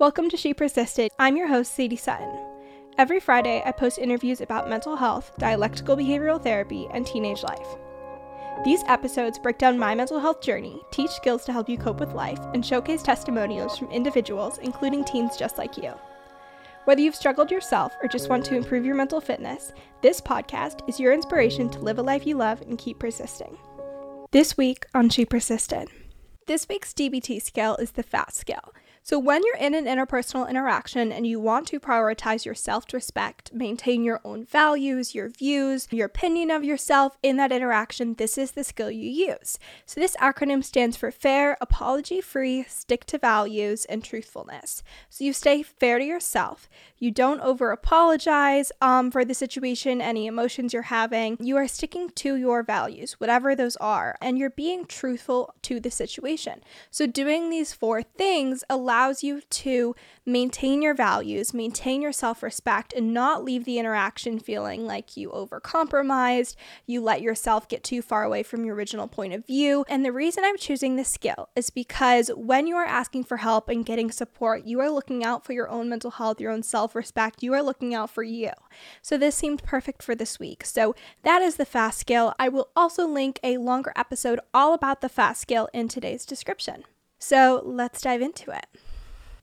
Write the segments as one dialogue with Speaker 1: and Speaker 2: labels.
Speaker 1: Welcome to She Persisted. I'm your host, Sadie Sutton. Every Friday, I post interviews about mental health, dialectical behavioral therapy, and teenage life. These episodes break down my mental health journey, teach skills to help you cope with life, and showcase testimonials from individuals, including teens just like you. Whether you've struggled yourself or just want to improve your mental fitness, this podcast is your inspiration to live a life you love and keep persisting. This week on She Persisted. This week's DBT skill is the FAST skill. So, when you're in an interpersonal interaction and you want to prioritize your self respect, maintain your own values, your views, your opinion of yourself in that interaction, this is the skill you use. So, this acronym stands for fair, apology free, stick to values, and truthfulness. So, you stay fair to yourself. You don't over apologize um, for the situation, any emotions you're having. You are sticking to your values, whatever those are, and you're being truthful to the situation. So, doing these four things allows allows you to maintain your values, maintain your self respect, and not leave the interaction feeling like you overcompromised, you let yourself get too far away from your original point of view. And the reason I'm choosing this skill is because when you are asking for help and getting support, you are looking out for your own mental health, your own self respect, you are looking out for you. So this seemed perfect for this week. So that is the FAST skill. I will also link a longer episode all about the FAST skill in today's description. So let's dive into it.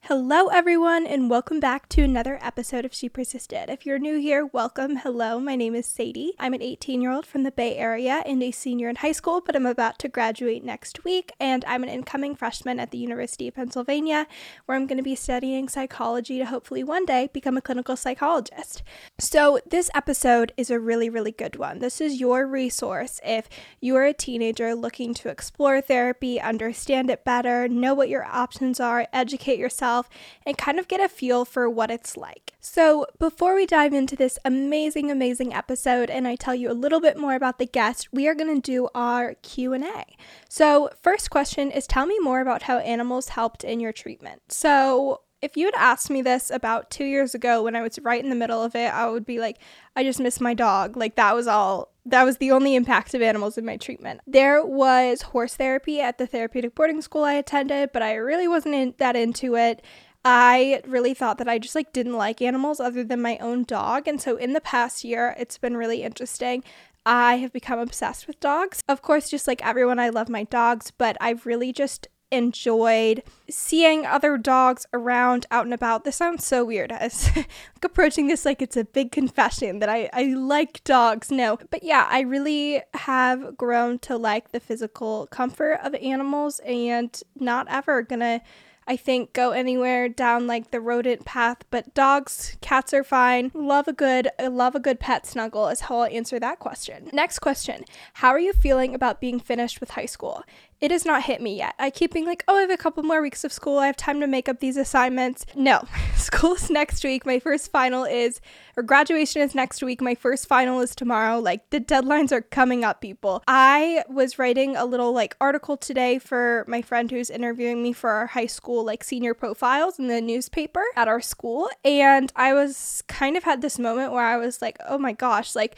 Speaker 1: Hello, everyone, and welcome back to another episode of She Persisted. If you're new here, welcome. Hello, my name is Sadie. I'm an 18 year old from the Bay Area and a senior in high school, but I'm about to graduate next week, and I'm an incoming freshman at the University of Pennsylvania, where I'm going to be studying psychology to hopefully one day become a clinical psychologist. So, this episode is a really, really good one. This is your resource if you are a teenager looking to explore therapy, understand it better, know what your options are, educate yourself yourself and kind of get a feel for what it's like. So, before we dive into this amazing amazing episode and I tell you a little bit more about the guest, we are going to do our Q&A. So, first question is tell me more about how animals helped in your treatment. So, if you had asked me this about two years ago when I was right in the middle of it, I would be like, I just miss my dog. Like, that was all, that was the only impact of animals in my treatment. There was horse therapy at the therapeutic boarding school I attended, but I really wasn't in, that into it. I really thought that I just like didn't like animals other than my own dog. And so in the past year, it's been really interesting. I have become obsessed with dogs. Of course, just like everyone, I love my dogs, but I've really just enjoyed seeing other dogs around out and about. This sounds so weird as like approaching this like it's a big confession that I, I like dogs. No. But yeah, I really have grown to like the physical comfort of animals and not ever gonna I think, go anywhere down like the rodent path. But dogs, cats are fine. Love a good, love a good pet snuggle is how I'll answer that question. Next question: How are you feeling about being finished with high school? It has not hit me yet. I keep being like, oh, I have a couple more weeks of school. I have time to make up these assignments. No, school is next week. My first final is, or graduation is next week. My first final is tomorrow. Like the deadlines are coming up, people. I was writing a little like article today for my friend who's interviewing me for our high school like senior profiles in the newspaper at our school. And I was kind of had this moment where I was like, oh my gosh, like,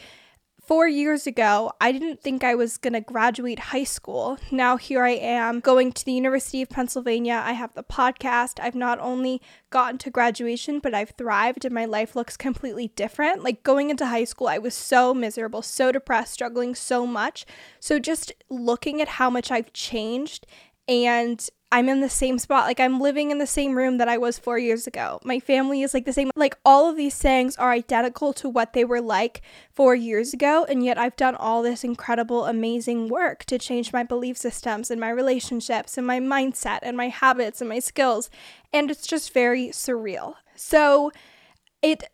Speaker 1: Four years ago, I didn't think I was going to graduate high school. Now, here I am going to the University of Pennsylvania. I have the podcast. I've not only gotten to graduation, but I've thrived and my life looks completely different. Like going into high school, I was so miserable, so depressed, struggling so much. So, just looking at how much I've changed and I'm in the same spot. Like I'm living in the same room that I was four years ago. My family is like the same. Like all of these things are identical to what they were like four years ago. And yet I've done all this incredible, amazing work to change my belief systems and my relationships and my mindset and my habits and my skills. And it's just very surreal. So it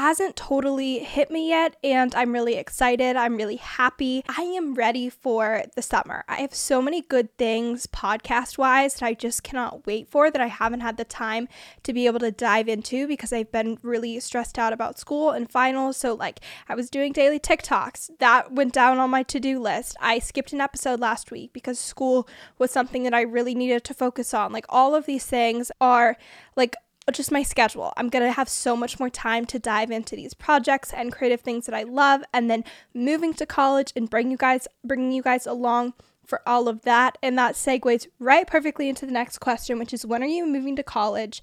Speaker 1: hasn't totally hit me yet, and I'm really excited. I'm really happy. I am ready for the summer. I have so many good things podcast wise that I just cannot wait for that I haven't had the time to be able to dive into because I've been really stressed out about school and finals. So, like, I was doing daily TikToks, that went down on my to do list. I skipped an episode last week because school was something that I really needed to focus on. Like, all of these things are like just my schedule. I'm going to have so much more time to dive into these projects and creative things that I love and then moving to college and bring you guys bringing you guys along for all of that and that segues right perfectly into the next question which is when are you moving to college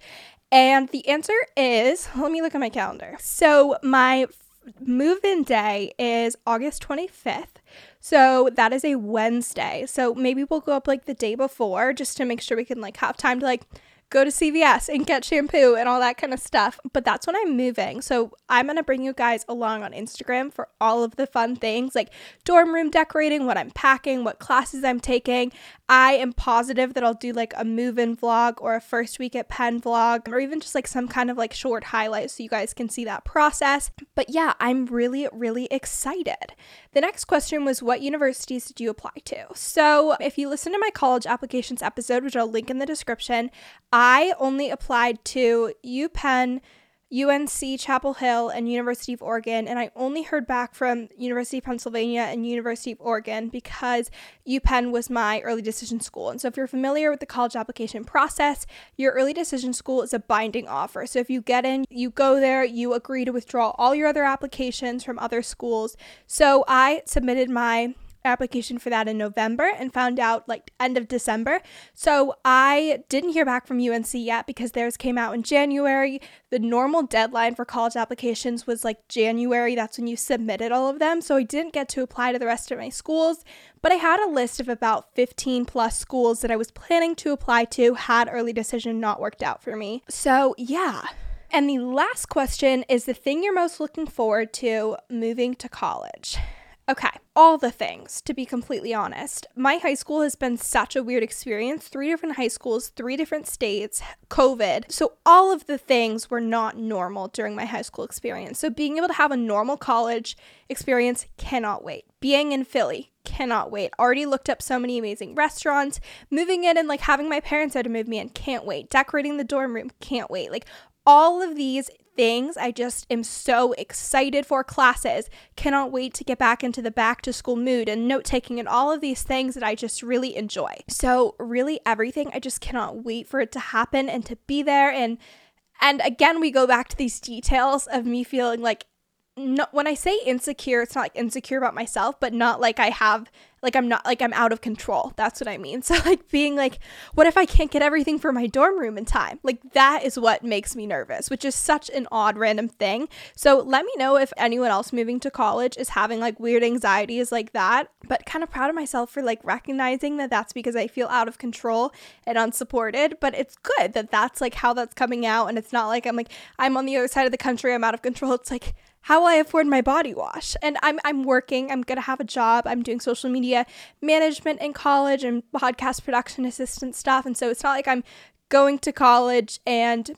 Speaker 1: And the answer is let me look at my calendar. So, my move in day is August 25th. So that is a Wednesday. So maybe we'll go up like the day before just to make sure we can like have time to like go to CVS and get shampoo and all that kind of stuff. But that's when I'm moving. So I'm going to bring you guys along on Instagram for all of the fun things like dorm room decorating, what I'm packing, what classes I'm taking. I am positive that I'll do like a move in vlog or a first week at Penn vlog or even just like some kind of like short highlight so you guys can see that process. But yeah, I'm really, really excited. The next question was what universities did you apply to? So if you listen to my college applications episode, which I'll link in the description, I only applied to UPenn. UNC Chapel Hill and University of Oregon, and I only heard back from University of Pennsylvania and University of Oregon because UPenn was my early decision school. And so, if you're familiar with the college application process, your early decision school is a binding offer. So, if you get in, you go there, you agree to withdraw all your other applications from other schools. So, I submitted my application for that in November and found out like end of December. So I didn't hear back from UNC yet because theirs came out in January. The normal deadline for college applications was like January. That's when you submitted all of them. So I didn't get to apply to the rest of my schools, but I had a list of about 15 plus schools that I was planning to apply to had early decision not worked out for me. So yeah. And the last question is the thing you're most looking forward to moving to college. Okay, all the things, to be completely honest. My high school has been such a weird experience. Three different high schools, three different states, COVID. So, all of the things were not normal during my high school experience. So, being able to have a normal college experience cannot wait. Being in Philly, cannot wait. Already looked up so many amazing restaurants. Moving in and like having my parents there to move me in, can't wait. Decorating the dorm room, can't wait. Like all of these things I just am so excited for classes. Cannot wait to get back into the back to school mood and note taking and all of these things that I just really enjoy. So, really everything I just cannot wait for it to happen and to be there and and again we go back to these details of me feeling like when I say insecure, it's not like insecure about myself, but not like I have like I'm not like I'm out of control. That's what I mean. So like being like what if I can't get everything for my dorm room in time? Like that is what makes me nervous, which is such an odd random thing. So let me know if anyone else moving to college is having like weird anxieties like that, but kind of proud of myself for like recognizing that that's because I feel out of control and unsupported, but it's good that that's like how that's coming out and it's not like I'm like I'm on the other side of the country, I'm out of control. It's like how will I afford my body wash? And I'm I'm working, I'm gonna have a job, I'm doing social media management in college and podcast production assistant stuff. And so it's not like I'm going to college and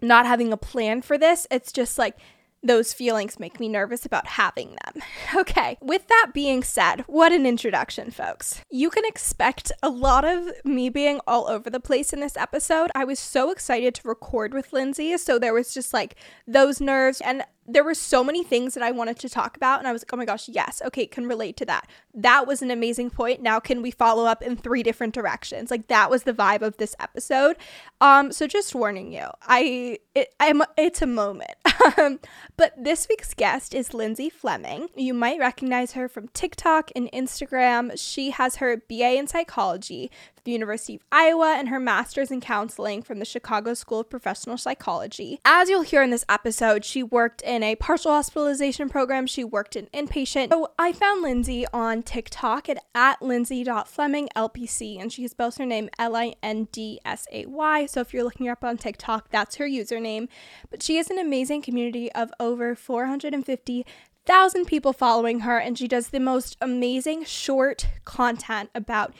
Speaker 1: not having a plan for this. It's just like those feelings make me nervous about having them. Okay, with that being said, what an introduction, folks. You can expect a lot of me being all over the place in this episode. I was so excited to record with Lindsay, so there was just like those nerves and there were so many things that I wanted to talk about, and I was like, oh my gosh, yes, okay, can relate to that. That was an amazing point. Now, can we follow up in three different directions? Like that was the vibe of this episode. Um, so just warning you, I it, I'm it's a moment. Um, but this week's guest is Lindsay Fleming. You might recognize her from TikTok and Instagram. She has her BA in psychology the University of Iowa and her master's in counseling from the Chicago School of Professional Psychology. As you'll hear in this episode, she worked in a partial hospitalization program, she worked in inpatient. So I found Lindsay on TikTok at, at lindsay.fleminglpc, and she spells her name L I N D S A Y. So if you're looking her up on TikTok, that's her username. But she has an amazing community of over 450 thousand people following her, and she does the most amazing short content about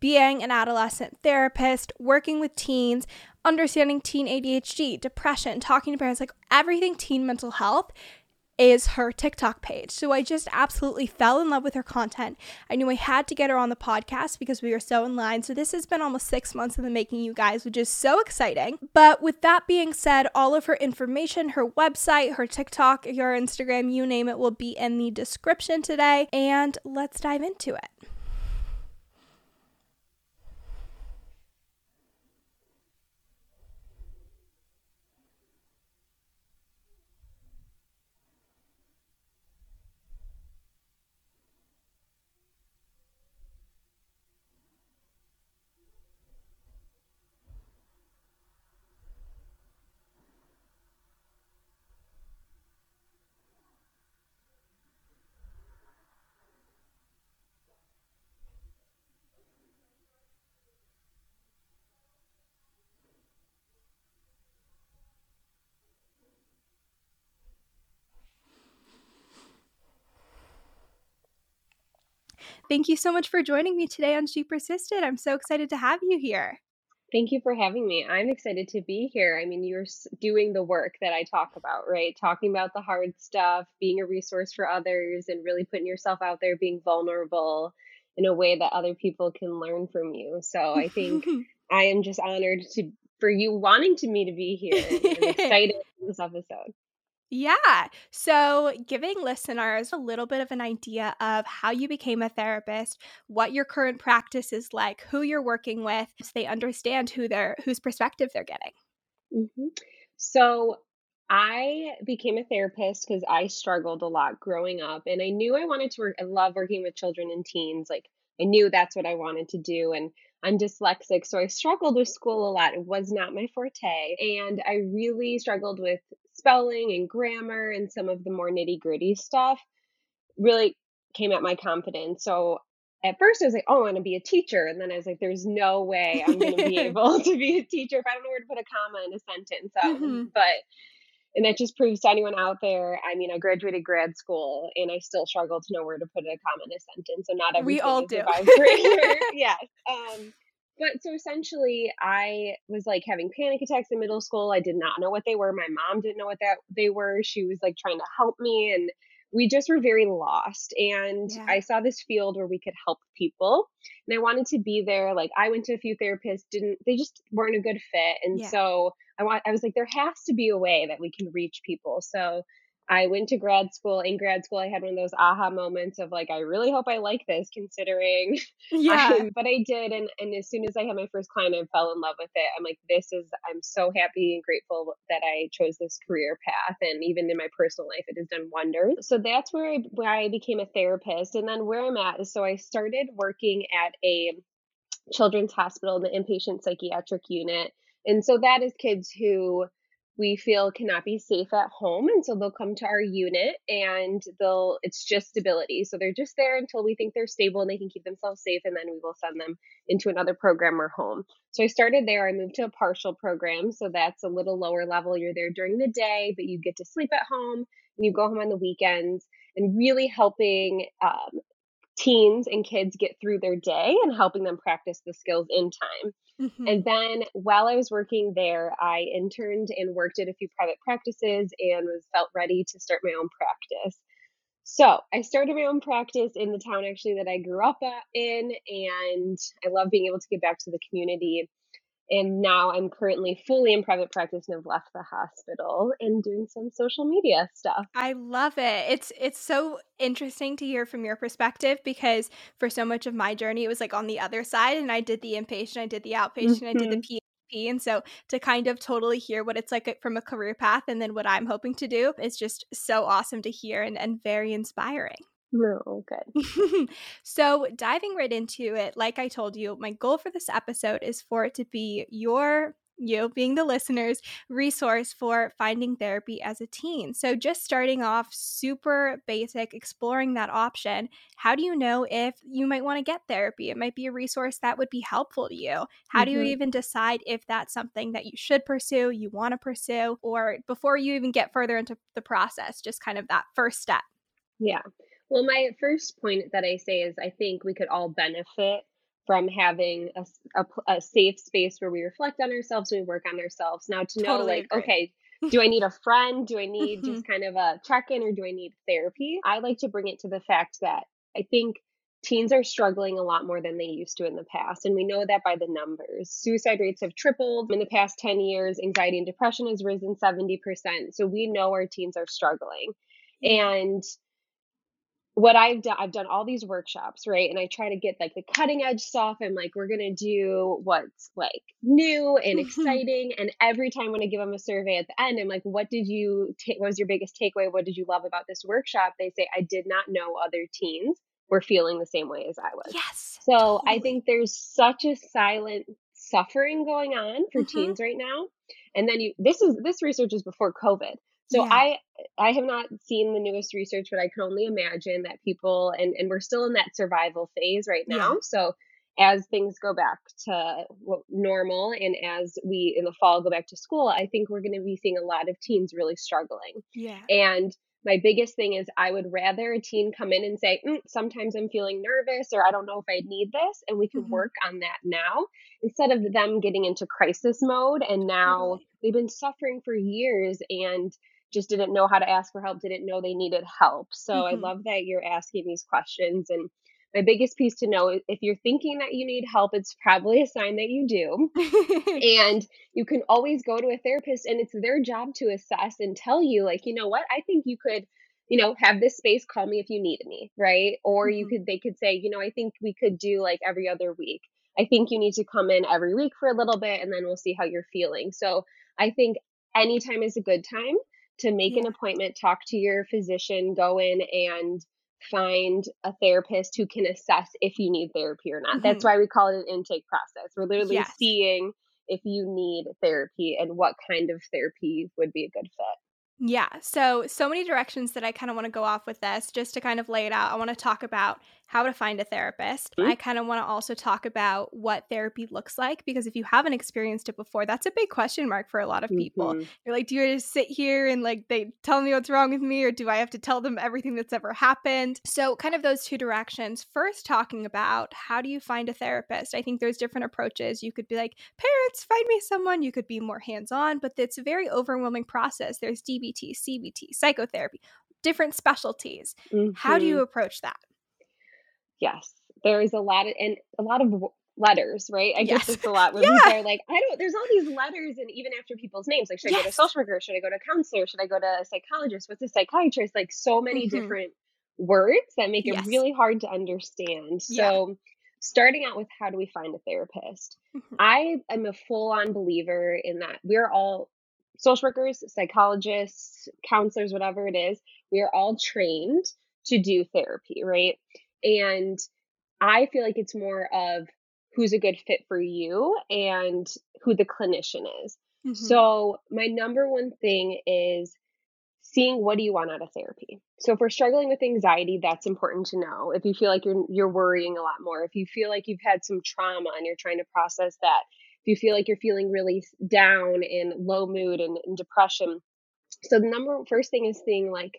Speaker 1: being an adolescent therapist, working with teens, understanding teen ADHD, depression, talking to parents, like everything teen mental health is her TikTok page. So I just absolutely fell in love with her content. I knew I had to get her on the podcast because we are so in line. So this has been almost six months in the making, you guys, which is so exciting. But with that being said, all of her information, her website, her TikTok, your Instagram, you name it, will be in the description today. And let's dive into it. Thank you so much for joining me today on She Persisted. I'm so excited to have you here.
Speaker 2: Thank you for having me. I'm excited to be here. I mean, you're doing the work that I talk about, right? Talking about the hard stuff, being a resource for others, and really putting yourself out there, being vulnerable in a way that other people can learn from you. So I think I am just honored to for you wanting to me to be here. I'm excited for this episode.
Speaker 1: Yeah. So, giving listeners a little bit of an idea of how you became a therapist, what your current practice is like, who you're working with, so they understand who they're whose perspective they're getting.
Speaker 2: Mm-hmm. So, I became a therapist because I struggled a lot growing up, and I knew I wanted to work. I love working with children and teens. Like I knew that's what I wanted to do, and I'm dyslexic, so I struggled with school a lot. It was not my forte. And I really struggled with spelling and grammar and some of the more nitty gritty stuff. Really came at my confidence. So at first I was like, oh, I want to be a teacher. And then I was like, there's no way I'm going to be able to be a teacher if I don't know where to put a comma in a sentence. Um, mm-hmm. But and that just proves to anyone out there. I mean, I graduated grad school and I still struggle to know where to put a comma in a sentence. So not every
Speaker 1: we all do.
Speaker 2: yes. Um, but so essentially, I was like having panic attacks in middle school. I did not know what they were. My mom didn't know what that they were. She was like trying to help me, and we just were very lost. And yeah. I saw this field where we could help people, and I wanted to be there. Like I went to a few therapists, didn't they just weren't a good fit, and yeah. so I want. I was like, there has to be a way that we can reach people. So I went to grad school. In grad school, I had one of those aha moments of like, I really hope I like this, considering.
Speaker 1: Yeah.
Speaker 2: But I did, and and as soon as I had my first client, I fell in love with it. I'm like, this is. I'm so happy and grateful that I chose this career path, and even in my personal life, it has done wonders. So that's where I where I became a therapist, and then where I'm at is so I started working at a children's hospital, the inpatient psychiatric unit, and so that is kids who we feel cannot be safe at home and so they'll come to our unit and they'll it's just stability. So they're just there until we think they're stable and they can keep themselves safe and then we will send them into another program or home. So i started there. I moved to a partial program so that's a little lower level. You're there during the day but you get to sleep at home and you go home on the weekends and really helping um, teens and kids get through their day and helping them practice the skills in time Mm-hmm. And then while I was working there, I interned and worked at a few private practices and was felt ready to start my own practice. So I started my own practice in the town actually that I grew up in, and I love being able to give back to the community and now I'm currently fully in private practice and have left the hospital and doing some social media stuff.
Speaker 1: I love it. It's it's so interesting to hear from your perspective because for so much of my journey it was like on the other side and I did the inpatient, I did the outpatient, mm-hmm. I did the PHP mm-hmm. and so to kind of totally hear what it's like uh, from a career path and then what I'm hoping to do is just so awesome to hear and, and very inspiring.
Speaker 2: No, good.
Speaker 1: so, diving right into it, like I told you, my goal for this episode is for it to be your you being the listeners resource for finding therapy as a teen. So just starting off super basic exploring that option, how do you know if you might want to get therapy? It might be a resource that would be helpful to you. How mm-hmm. do you mm-hmm. even decide if that's something that you should pursue, you want to pursue or before you even get further into the process, just kind of that first step?
Speaker 2: Yeah. Well, my first point that I say is I think we could all benefit from having a, a, a safe space where we reflect on ourselves we work on ourselves. Now, to know, totally like, agree. okay, do I need a friend? Do I need just kind of a check in or do I need therapy? I like to bring it to the fact that I think teens are struggling a lot more than they used to in the past. And we know that by the numbers. Suicide rates have tripled in the past 10 years, anxiety and depression has risen 70%. So we know our teens are struggling. And what I've done, I've done all these workshops, right? And I try to get like the cutting edge stuff. I'm like, we're going to do what's like new and exciting. and every time when I give them a survey at the end, I'm like, what did you take? What was your biggest takeaway? What did you love about this workshop? They say, I did not know other teens were feeling the same way as I was.
Speaker 1: Yes.
Speaker 2: So totally. I think there's such a silent suffering going on for mm-hmm. teens right now. And then you, this is, this research is before COVID. So yeah. I I have not seen the newest research, but I can only imagine that people and and we're still in that survival phase right now. Yeah. So as things go back to normal and as we in the fall go back to school, I think we're going to be seeing a lot of teens really struggling.
Speaker 1: Yeah.
Speaker 2: And my biggest thing is I would rather a teen come in and say, mm, sometimes I'm feeling nervous or I don't know if I need this. And we can mm-hmm. work on that now instead of them getting into crisis mode. And now they've been suffering for years and just didn't know how to ask for help, didn't know they needed help. So mm-hmm. I love that you're asking these questions. And my biggest piece to know if you're thinking that you need help, it's probably a sign that you do. and you can always go to a therapist, and it's their job to assess and tell you, like, you know what, I think you could you know have this space call me if you need me right or mm-hmm. you could they could say you know i think we could do like every other week i think you need to come in every week for a little bit and then we'll see how you're feeling so i think anytime is a good time to make yeah. an appointment talk to your physician go in and find a therapist who can assess if you need therapy or not. Mm-hmm. That's why we call it an intake process. We're literally yes. seeing if you need therapy and what kind of therapy would be a good fit.
Speaker 1: Yeah. So, so many directions that I kind of want to go off with this just to kind of lay it out. I want to talk about how to find a therapist. Mm-hmm. I kind of want to also talk about what therapy looks like because if you haven't experienced it before, that's a big question mark for a lot of people. Mm-hmm. You're like, do you just sit here and like they tell me what's wrong with me or do I have to tell them everything that's ever happened? So, kind of those two directions. First, talking about how do you find a therapist? I think there's different approaches. You could be like, parents, find me someone. You could be more hands on, but it's a very overwhelming process. There's DBT, CBT, psychotherapy, different specialties. Mm-hmm. How do you mm-hmm. approach that?
Speaker 2: Yes, there is a lot of and a lot of letters, right? I yes. guess it's a lot when
Speaker 1: yeah.
Speaker 2: are like, I don't. There's all these letters, and even after people's names, like, should yes. I go to social worker? Should I go to counselor? Should I go to a psychologist? What's a psychiatrist? Like, so many mm-hmm. different words that make it yes. really hard to understand. So. Starting out with how do we find a therapist? Mm-hmm. I am a full on believer in that we're all social workers, psychologists, counselors, whatever it is, we are all trained to do therapy, right? And I feel like it's more of who's a good fit for you and who the clinician is. Mm-hmm. So, my number one thing is seeing what do you want out of therapy. So, if we're struggling with anxiety, that's important to know. If you feel like you're you're worrying a lot more, if you feel like you've had some trauma and you're trying to process that, if you feel like you're feeling really down and low mood and, and depression. So, the number first thing is seeing like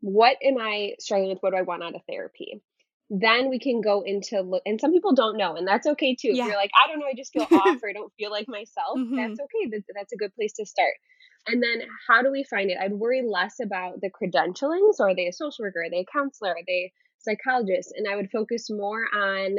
Speaker 2: what am I struggling with? What do I want out of therapy? Then we can go into look and some people don't know and that's okay too. Yeah. if you're like i don't know i just feel off or i don't feel like myself mm-hmm. that's okay that's, that's a good place to start. And then how do we find it? I'd worry less about the credentialing so are they a social worker? Are they a counselor? Are they a psychologist? And i would focus more on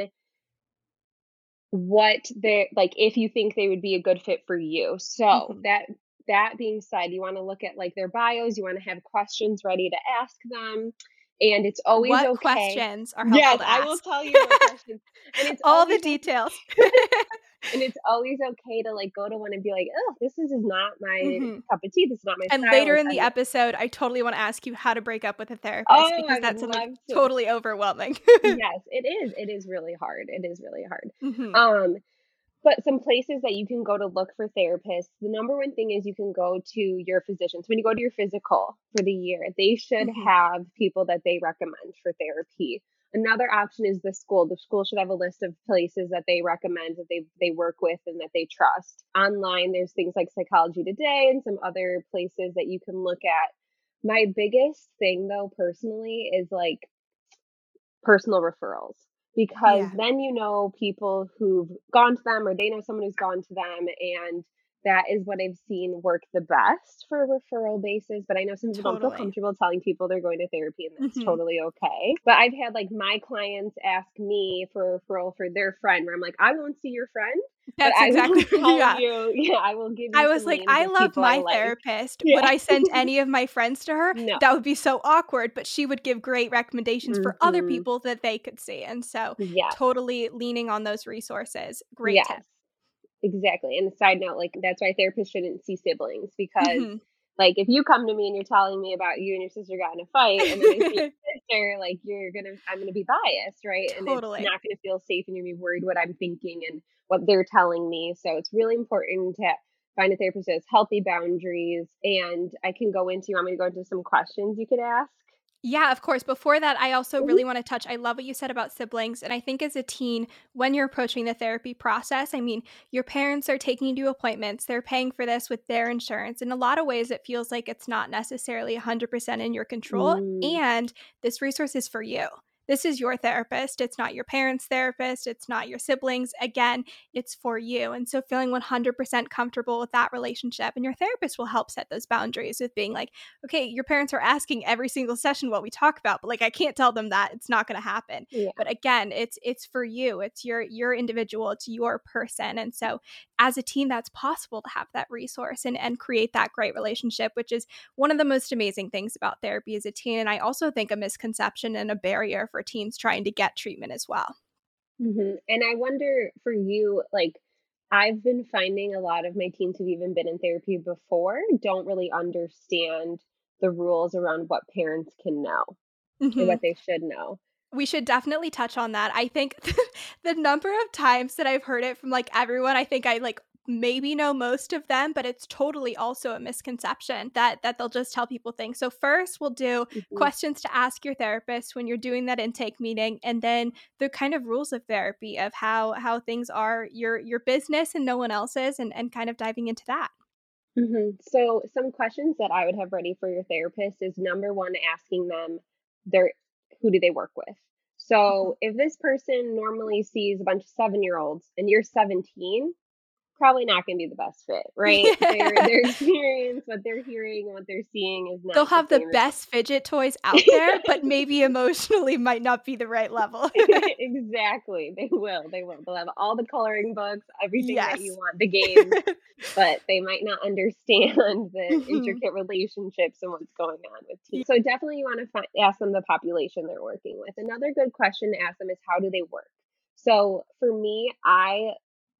Speaker 2: what they're like if you think they would be a good fit for you. So mm-hmm. that that being said you want to look at like their bios you want to have questions ready to ask them and it's always
Speaker 1: what
Speaker 2: okay.
Speaker 1: questions are
Speaker 2: yes,
Speaker 1: to.
Speaker 2: I will tell you questions. And it's
Speaker 1: all the details.
Speaker 2: and it's always okay to like go to one and be like, oh, this is, is not my mm-hmm. cup of tea. This is not my.
Speaker 1: And later in the episode, I totally want to ask you how to break up with a therapist oh, because that's like, totally overwhelming.
Speaker 2: yes, it is. It is really hard. It is really hard. Mm-hmm. Um, but some places that you can go to look for therapists the number one thing is you can go to your physicians. When you go to your physical for the year they should mm-hmm. have people that they recommend for therapy. Another option is the school. The school should have a list of places that they recommend that they they work with and that they trust. Online there's things like psychology today and some other places that you can look at. My biggest thing though personally is like personal referrals because yeah. then you know people who've gone to them or they know someone who's gone to them and that is what I've seen work the best for a referral basis. But I know some people totally. don't feel comfortable telling people they're going to therapy, and that's mm-hmm. totally okay. But I've had like my clients ask me for a referral for their friend, where I'm like, I won't see your friend.
Speaker 1: That's exactly
Speaker 2: yeah. You, yeah, I will give you.
Speaker 1: I was like, I love my I therapist. Yeah. Would I send any of my friends to her?
Speaker 2: No.
Speaker 1: That would be so awkward. But she would give great recommendations mm-hmm. for other mm-hmm. people that they could see, and so
Speaker 2: yeah.
Speaker 1: totally leaning on those resources. Great yes. tip.
Speaker 2: Exactly. And a side note, like that's why therapists shouldn't see siblings because mm-hmm. like if you come to me and you're telling me about you and your sister got in a fight and then I see your sister, like you're gonna I'm gonna be biased, right?
Speaker 1: Totally.
Speaker 2: And it's not gonna feel safe and you're gonna be worried what I'm thinking and what they're telling me. So it's really important to find a therapist that has healthy boundaries and I can go into you want me to go into some questions you could ask?
Speaker 1: Yeah, of course. Before that, I also mm-hmm. really want to touch. I love what you said about siblings. And I think as a teen, when you're approaching the therapy process, I mean, your parents are taking you to appointments, they're paying for this with their insurance. In a lot of ways, it feels like it's not necessarily 100% in your control. Mm. And this resource is for you this is your therapist. It's not your parents' therapist. It's not your siblings. Again, it's for you. And so feeling 100% comfortable with that relationship. And your therapist will help set those boundaries with being like, okay, your parents are asking every single session what we talk about, but like I can't tell them that. It's not going to happen. Yeah. But again, it's it's for you. It's your your individual. It's your person. And so as a team, that's possible to have that resource and, and create that great relationship, which is one of the most amazing things about therapy as a teen. And I also think a misconception and a barrier for teens trying to get treatment as well.
Speaker 2: Mm-hmm. And I wonder for you, like, I've been finding a lot of my teens who've even been in therapy before don't really understand the rules around what parents can know mm-hmm. and what they should know
Speaker 1: we should definitely touch on that. I think the number of times that I've heard it from like everyone, I think I like maybe know most of them but it's totally also a misconception that that they'll just tell people things so first we'll do mm-hmm. questions to ask your therapist when you're doing that intake meeting and then the kind of rules of therapy of how how things are your your business and no one else's and and kind of diving into that
Speaker 2: mm-hmm. so some questions that i would have ready for your therapist is number one asking them their who do they work with? So mm-hmm. if this person normally sees a bunch of seven year olds and you're 17, probably not going to be the best fit, right? their, their experience, what they're hearing, what they're seeing is not.
Speaker 1: They'll have the, the best fidget toys out there, but maybe emotionally might not be the right level.
Speaker 2: exactly, they will. They will. They'll have all the coloring books, everything yes. that you want, the games, but they might not understand the mm-hmm. intricate relationships and what's going on with teens. So definitely, you want to find, ask them the population they're working with. Another good question to ask them is how do they work. So for me, I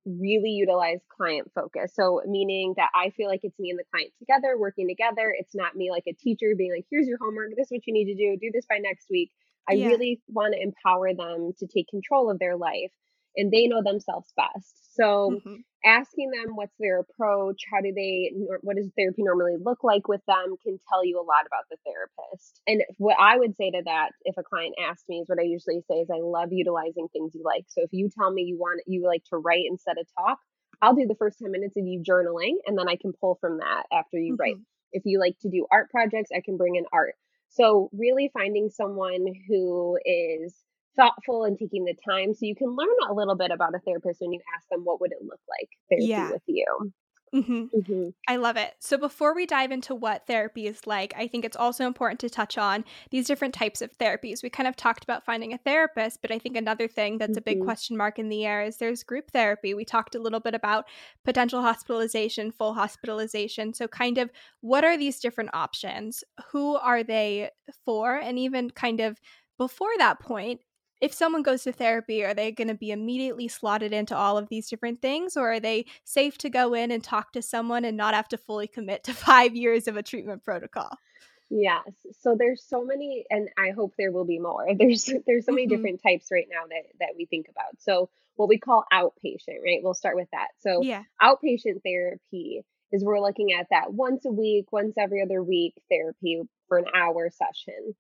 Speaker 2: really utilize client focus. So, meaning that I feel like it's me and the client together, working together. It's not me like a teacher being like, here's your homework, this is what you need to do, do this by next week. I yeah. really want to empower them to take control of their life and they know themselves best. So mm-hmm. Asking them what's their approach, how do they, what does therapy normally look like with them can tell you a lot about the therapist. And what I would say to that, if a client asks me, is what I usually say is I love utilizing things you like. So if you tell me you want, you like to write instead of talk, I'll do the first 10 minutes of you journaling and then I can pull from that after you mm-hmm. write. If you like to do art projects, I can bring in art. So really finding someone who is thoughtful and taking the time so you can learn a little bit about a therapist when you ask them what would it look like therapy yeah. with you
Speaker 1: Mm-hmm. Mm-hmm. I love it. So, before we dive into what therapy is like, I think it's also important to touch on these different types of therapies. We kind of talked about finding a therapist, but I think another thing that's mm-hmm. a big mm-hmm. question mark in the air is there's group therapy. We talked a little bit about potential hospitalization, full hospitalization. So, kind of what are these different options? Who are they for? And even kind of before that point, if someone goes to therapy, are they going to be immediately slotted into all of these different things, or are they safe to go in and talk to someone and not have to fully commit to five years of a treatment protocol?
Speaker 2: Yes. So there's so many, and I hope there will be more. There's there's so many mm-hmm. different types right now that that we think about. So what we call outpatient, right? We'll start with that. So yeah. outpatient therapy is we're looking at that once a week, once every other week therapy for an hour session.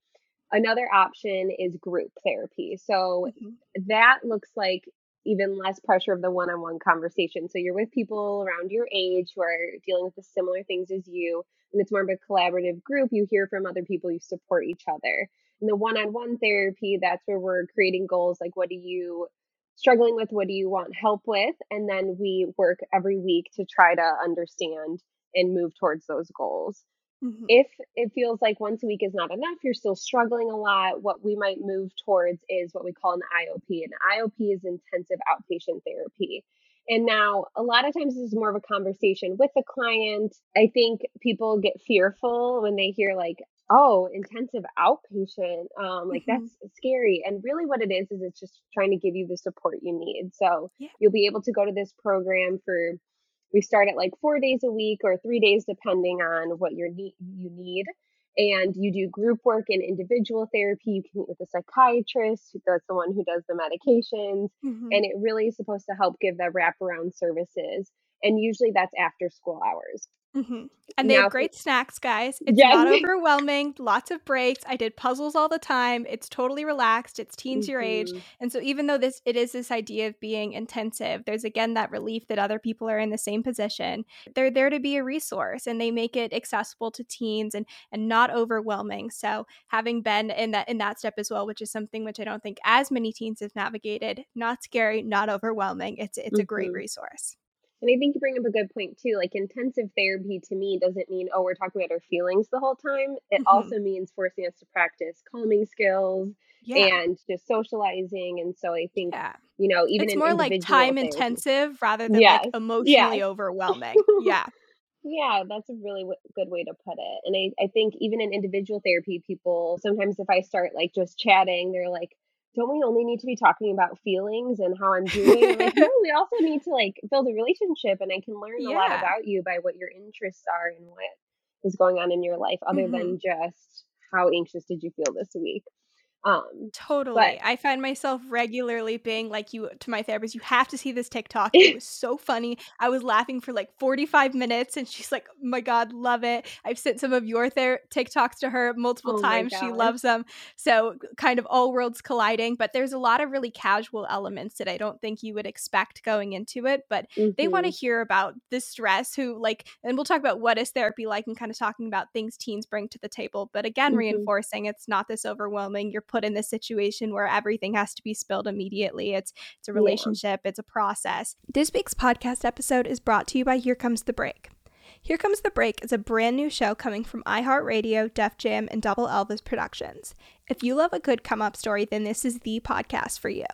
Speaker 2: Another option is group therapy. So mm-hmm. that looks like even less pressure of the one on one conversation. So you're with people around your age who are dealing with the similar things as you, and it's more of a collaborative group. You hear from other people, you support each other. And the one on one therapy, that's where we're creating goals like what do you struggling with, what do you want help with? And then we work every week to try to understand and move towards those goals. Mm-hmm. If it feels like once a week is not enough, you're still struggling a lot, what we might move towards is what we call an IOP. An IOP is intensive outpatient therapy. And now, a lot of times, this is more of a conversation with the client. I think people get fearful when they hear, like, oh, intensive outpatient. Um, like, mm-hmm. that's scary. And really, what it is, is it's just trying to give you the support you need. So, yeah. you'll be able to go to this program for we start at like four days a week or three days depending on what your need you need. And you do group work and individual therapy. You can meet with a psychiatrist that's the one who does the medications. Mm-hmm. and it really is supposed to help give the wraparound services. And usually that's after school hours
Speaker 1: Mm-hmm. And they now, have great snacks, guys. It's yes. not overwhelming. Lots of breaks. I did puzzles all the time. It's totally relaxed. It's teens mm-hmm. your age, mm-hmm. and so even though this it is this idea of being intensive, there's again that relief that other people are in the same position. They're there to be a resource, and they make it accessible to teens and and not overwhelming. So having been in that in that step as well, which is something which I don't think as many teens have navigated, not scary, not overwhelming. It's it's mm-hmm. a great mm-hmm. resource.
Speaker 2: And I think you bring up a good point too. Like intensive therapy to me doesn't mean, oh, we're talking about our feelings the whole time. It mm-hmm. also means forcing us to practice calming skills yeah. and just socializing. And so I think, yeah. you know, even in-
Speaker 1: it's more like time therapy, intensive rather than yes. like emotionally yes. overwhelming. yeah.
Speaker 2: Yeah, that's a really w- good way to put it. And I, I think even in individual therapy, people sometimes if I start like just chatting, they're like, don't we only need to be talking about feelings and how I'm doing? like, no, we also need to like build a relationship and I can learn yeah. a lot about you by what your interests are and what is going on in your life other mm-hmm. than just how anxious did you feel this week.
Speaker 1: Um, totally. But, I find myself regularly being like you to my therapist, you have to see this TikTok. It was so funny. I was laughing for like 45 minutes and she's like, oh my God, love it. I've sent some of your ther- TikToks to her multiple oh times. She loves them. So kind of all worlds colliding, but there's a lot of really casual elements that I don't think you would expect going into it, but mm-hmm. they want to hear about the stress who like, and we'll talk about what is therapy like and kind of talking about things teens bring to the table. But again, mm-hmm. reinforcing it's not this overwhelming. You're put in this situation where everything has to be spilled immediately. It's it's a relationship, yeah. it's a process. This week's podcast episode is brought to you by Here Comes the Break. Here Comes the Break is a brand new show coming from iHeartRadio, Def Jam, and Double Elvis Productions. If you love a good come up story, then this is the podcast for you.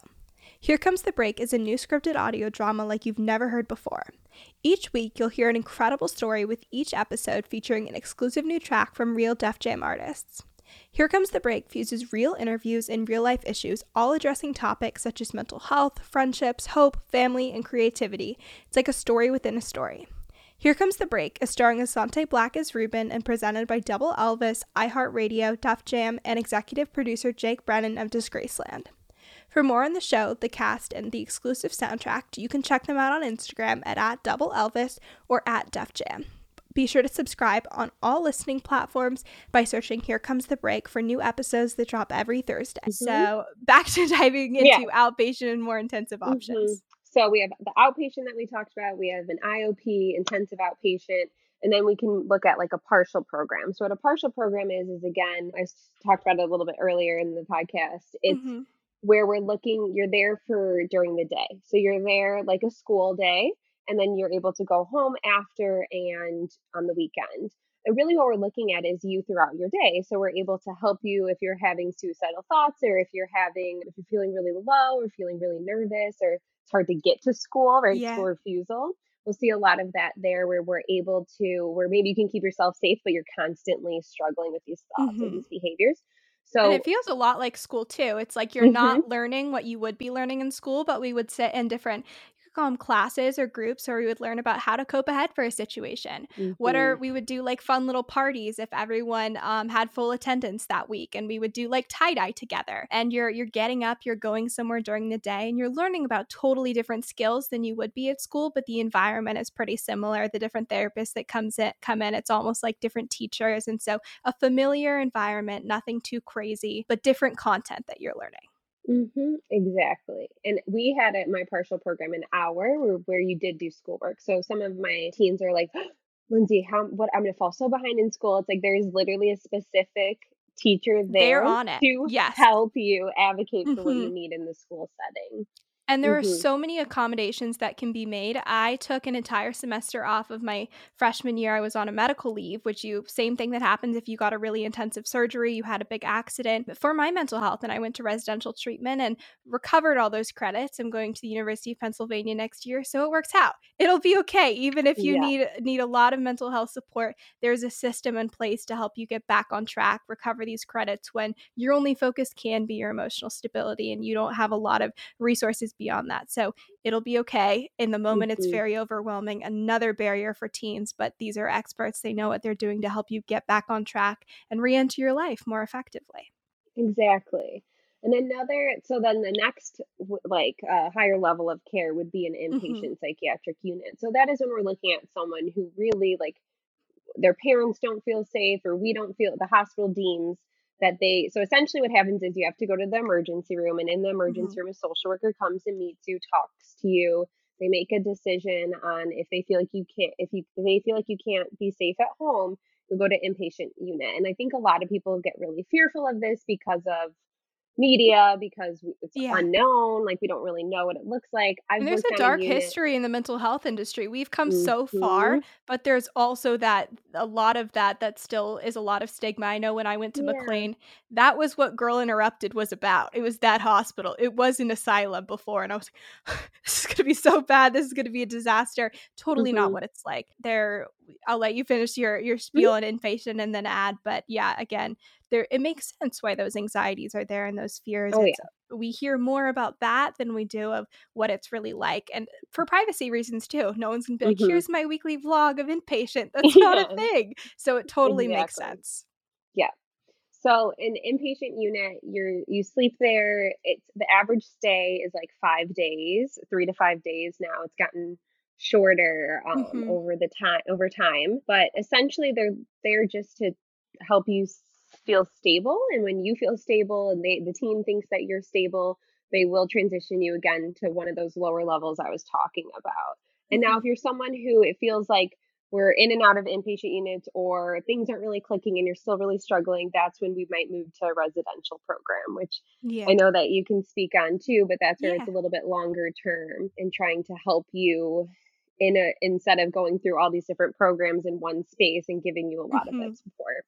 Speaker 1: Here Comes the Break is a new scripted audio drama like you've never heard before. Each week, you'll hear an incredible story with each episode featuring an exclusive new track from real Def Jam artists. Here Comes the Break fuses real interviews and real life issues, all addressing topics such as mental health, friendships, hope, family, and creativity. It's like a story within a story. Here Comes the Break is starring Asante Blackk as Ruben and presented by Double Elvis, iHeartRadio, Def Jam, and executive producer Jake Brennan of Disgraceland. For more on the show, the cast, and the exclusive soundtrack, you can check them out on Instagram at, at Double Elvis or at Def Jam. Be sure to subscribe on all listening platforms by searching Here Comes the Break for new episodes that drop every Thursday. Mm-hmm. So, back to diving into yeah. outpatient and more intensive mm-hmm. options. Mm-hmm.
Speaker 2: So, we have the outpatient that we talked about, we have an IOP, intensive outpatient, and then we can look at like a partial program. So, what a partial program is, is again, I talked about it a little bit earlier in the podcast. It's mm-hmm. where we're looking, you're there for during the day. So, you're there like a school day and then you're able to go home after and on the weekend. And really, what we're looking at is you throughout your day. So, we're able to help you if you're having suicidal thoughts, or if you're having, if you're feeling really low, or feeling really nervous, or it's hard to get to school, right? Yeah. School refusal. We'll see a lot of that there where we're able to, where maybe you can keep yourself safe, but you're constantly struggling with these thoughts mm-hmm. or these behaviors. So
Speaker 1: and it feels a lot like school too. It's like you're mm-hmm. not learning what you would be learning in school, but we would sit in different um, classes or groups where we would learn about how to cope ahead for a situation. Mm-hmm. What are mm-hmm. we would do like fun little parties if everyone um, had full attendance that week, and we would do like tie dye together. And you're you're getting up, you're going somewhere during the day, and you're learning about totally different skills than you would be at school. But the environment is pretty similar. The different therapists that comes in come in, it's almost like different teachers, and so a familiar environment, nothing too crazy, but different content that you're learning.
Speaker 2: Mm-hmm, exactly. And we had at my partial program an hour where, where you did do schoolwork. So some of my teens are like, Lindsay, how what I'm gonna fall so behind in school. It's like there's literally a specific teacher there on it. to yes. help you advocate for mm-hmm. what you mm-hmm. need in the school setting.
Speaker 1: And there mm-hmm. are so many accommodations that can be made. I took an entire semester off of my freshman year. I was on a medical leave, which you same thing that happens if you got a really intensive surgery, you had a big accident. But for my mental health, and I went to residential treatment and recovered all those credits. I'm going to the University of Pennsylvania next year, so it works out. It'll be okay. Even if you yeah. need need a lot of mental health support, there's a system in place to help you get back on track, recover these credits when your only focus can be your emotional stability and you don't have a lot of resources beyond that. So it'll be okay. In the moment, mm-hmm. it's very overwhelming. Another barrier for teens, but these are experts. They know what they're doing to help you get back on track and re enter your life more effectively.
Speaker 2: Exactly. And another, so then the next like uh, higher level of care would be an mm-hmm. inpatient mm-hmm. psychiatric unit. So that is when we're looking at someone who really like their parents don't feel safe or we don't feel the hospital deems that they so essentially what happens is you have to go to the emergency room and in the emergency mm-hmm. room a social worker comes and meets you talks to you they make a decision on if they feel like you can't if you if they feel like you can't be safe at home you'll go to inpatient unit and i think a lot of people get really fearful of this because of media because it's yeah. unknown like we don't really know what it looks like
Speaker 1: I've there's a dark history in the mental health industry we've come mm-hmm. so far mm-hmm. but there's also that a lot of that that still is a lot of stigma i know when i went to yeah. mclean that was what girl interrupted was about it was that hospital it was an asylum before and i was like this is going to be so bad this is going to be a disaster totally mm-hmm. not what it's like there i'll let you finish your your mm-hmm. spiel on inpatient and then add but yeah again there it makes sense why those anxieties are there and those fears. Oh, yeah. We hear more about that than we do of what it's really like. And for privacy reasons too. No one's gonna be like, mm-hmm. here's my weekly vlog of inpatient. That's not yeah. a thing. So it totally exactly. makes sense.
Speaker 2: Yeah. So in inpatient unit, you're you sleep there. It's the average stay is like five days, three to five days now. It's gotten shorter um, mm-hmm. over the time over time, but essentially they're they're just to help you feel stable and when you feel stable and they the team thinks that you're stable they will transition you again to one of those lower levels i was talking about and now mm-hmm. if you're someone who it feels like we're in and out of inpatient units or things aren't really clicking and you're still really struggling that's when we might move to a residential program which yeah. i know that you can speak on too but that's where yeah. it's a little bit longer term in trying to help you in a instead of going through all these different programs in one space and giving you a lot mm-hmm. of that support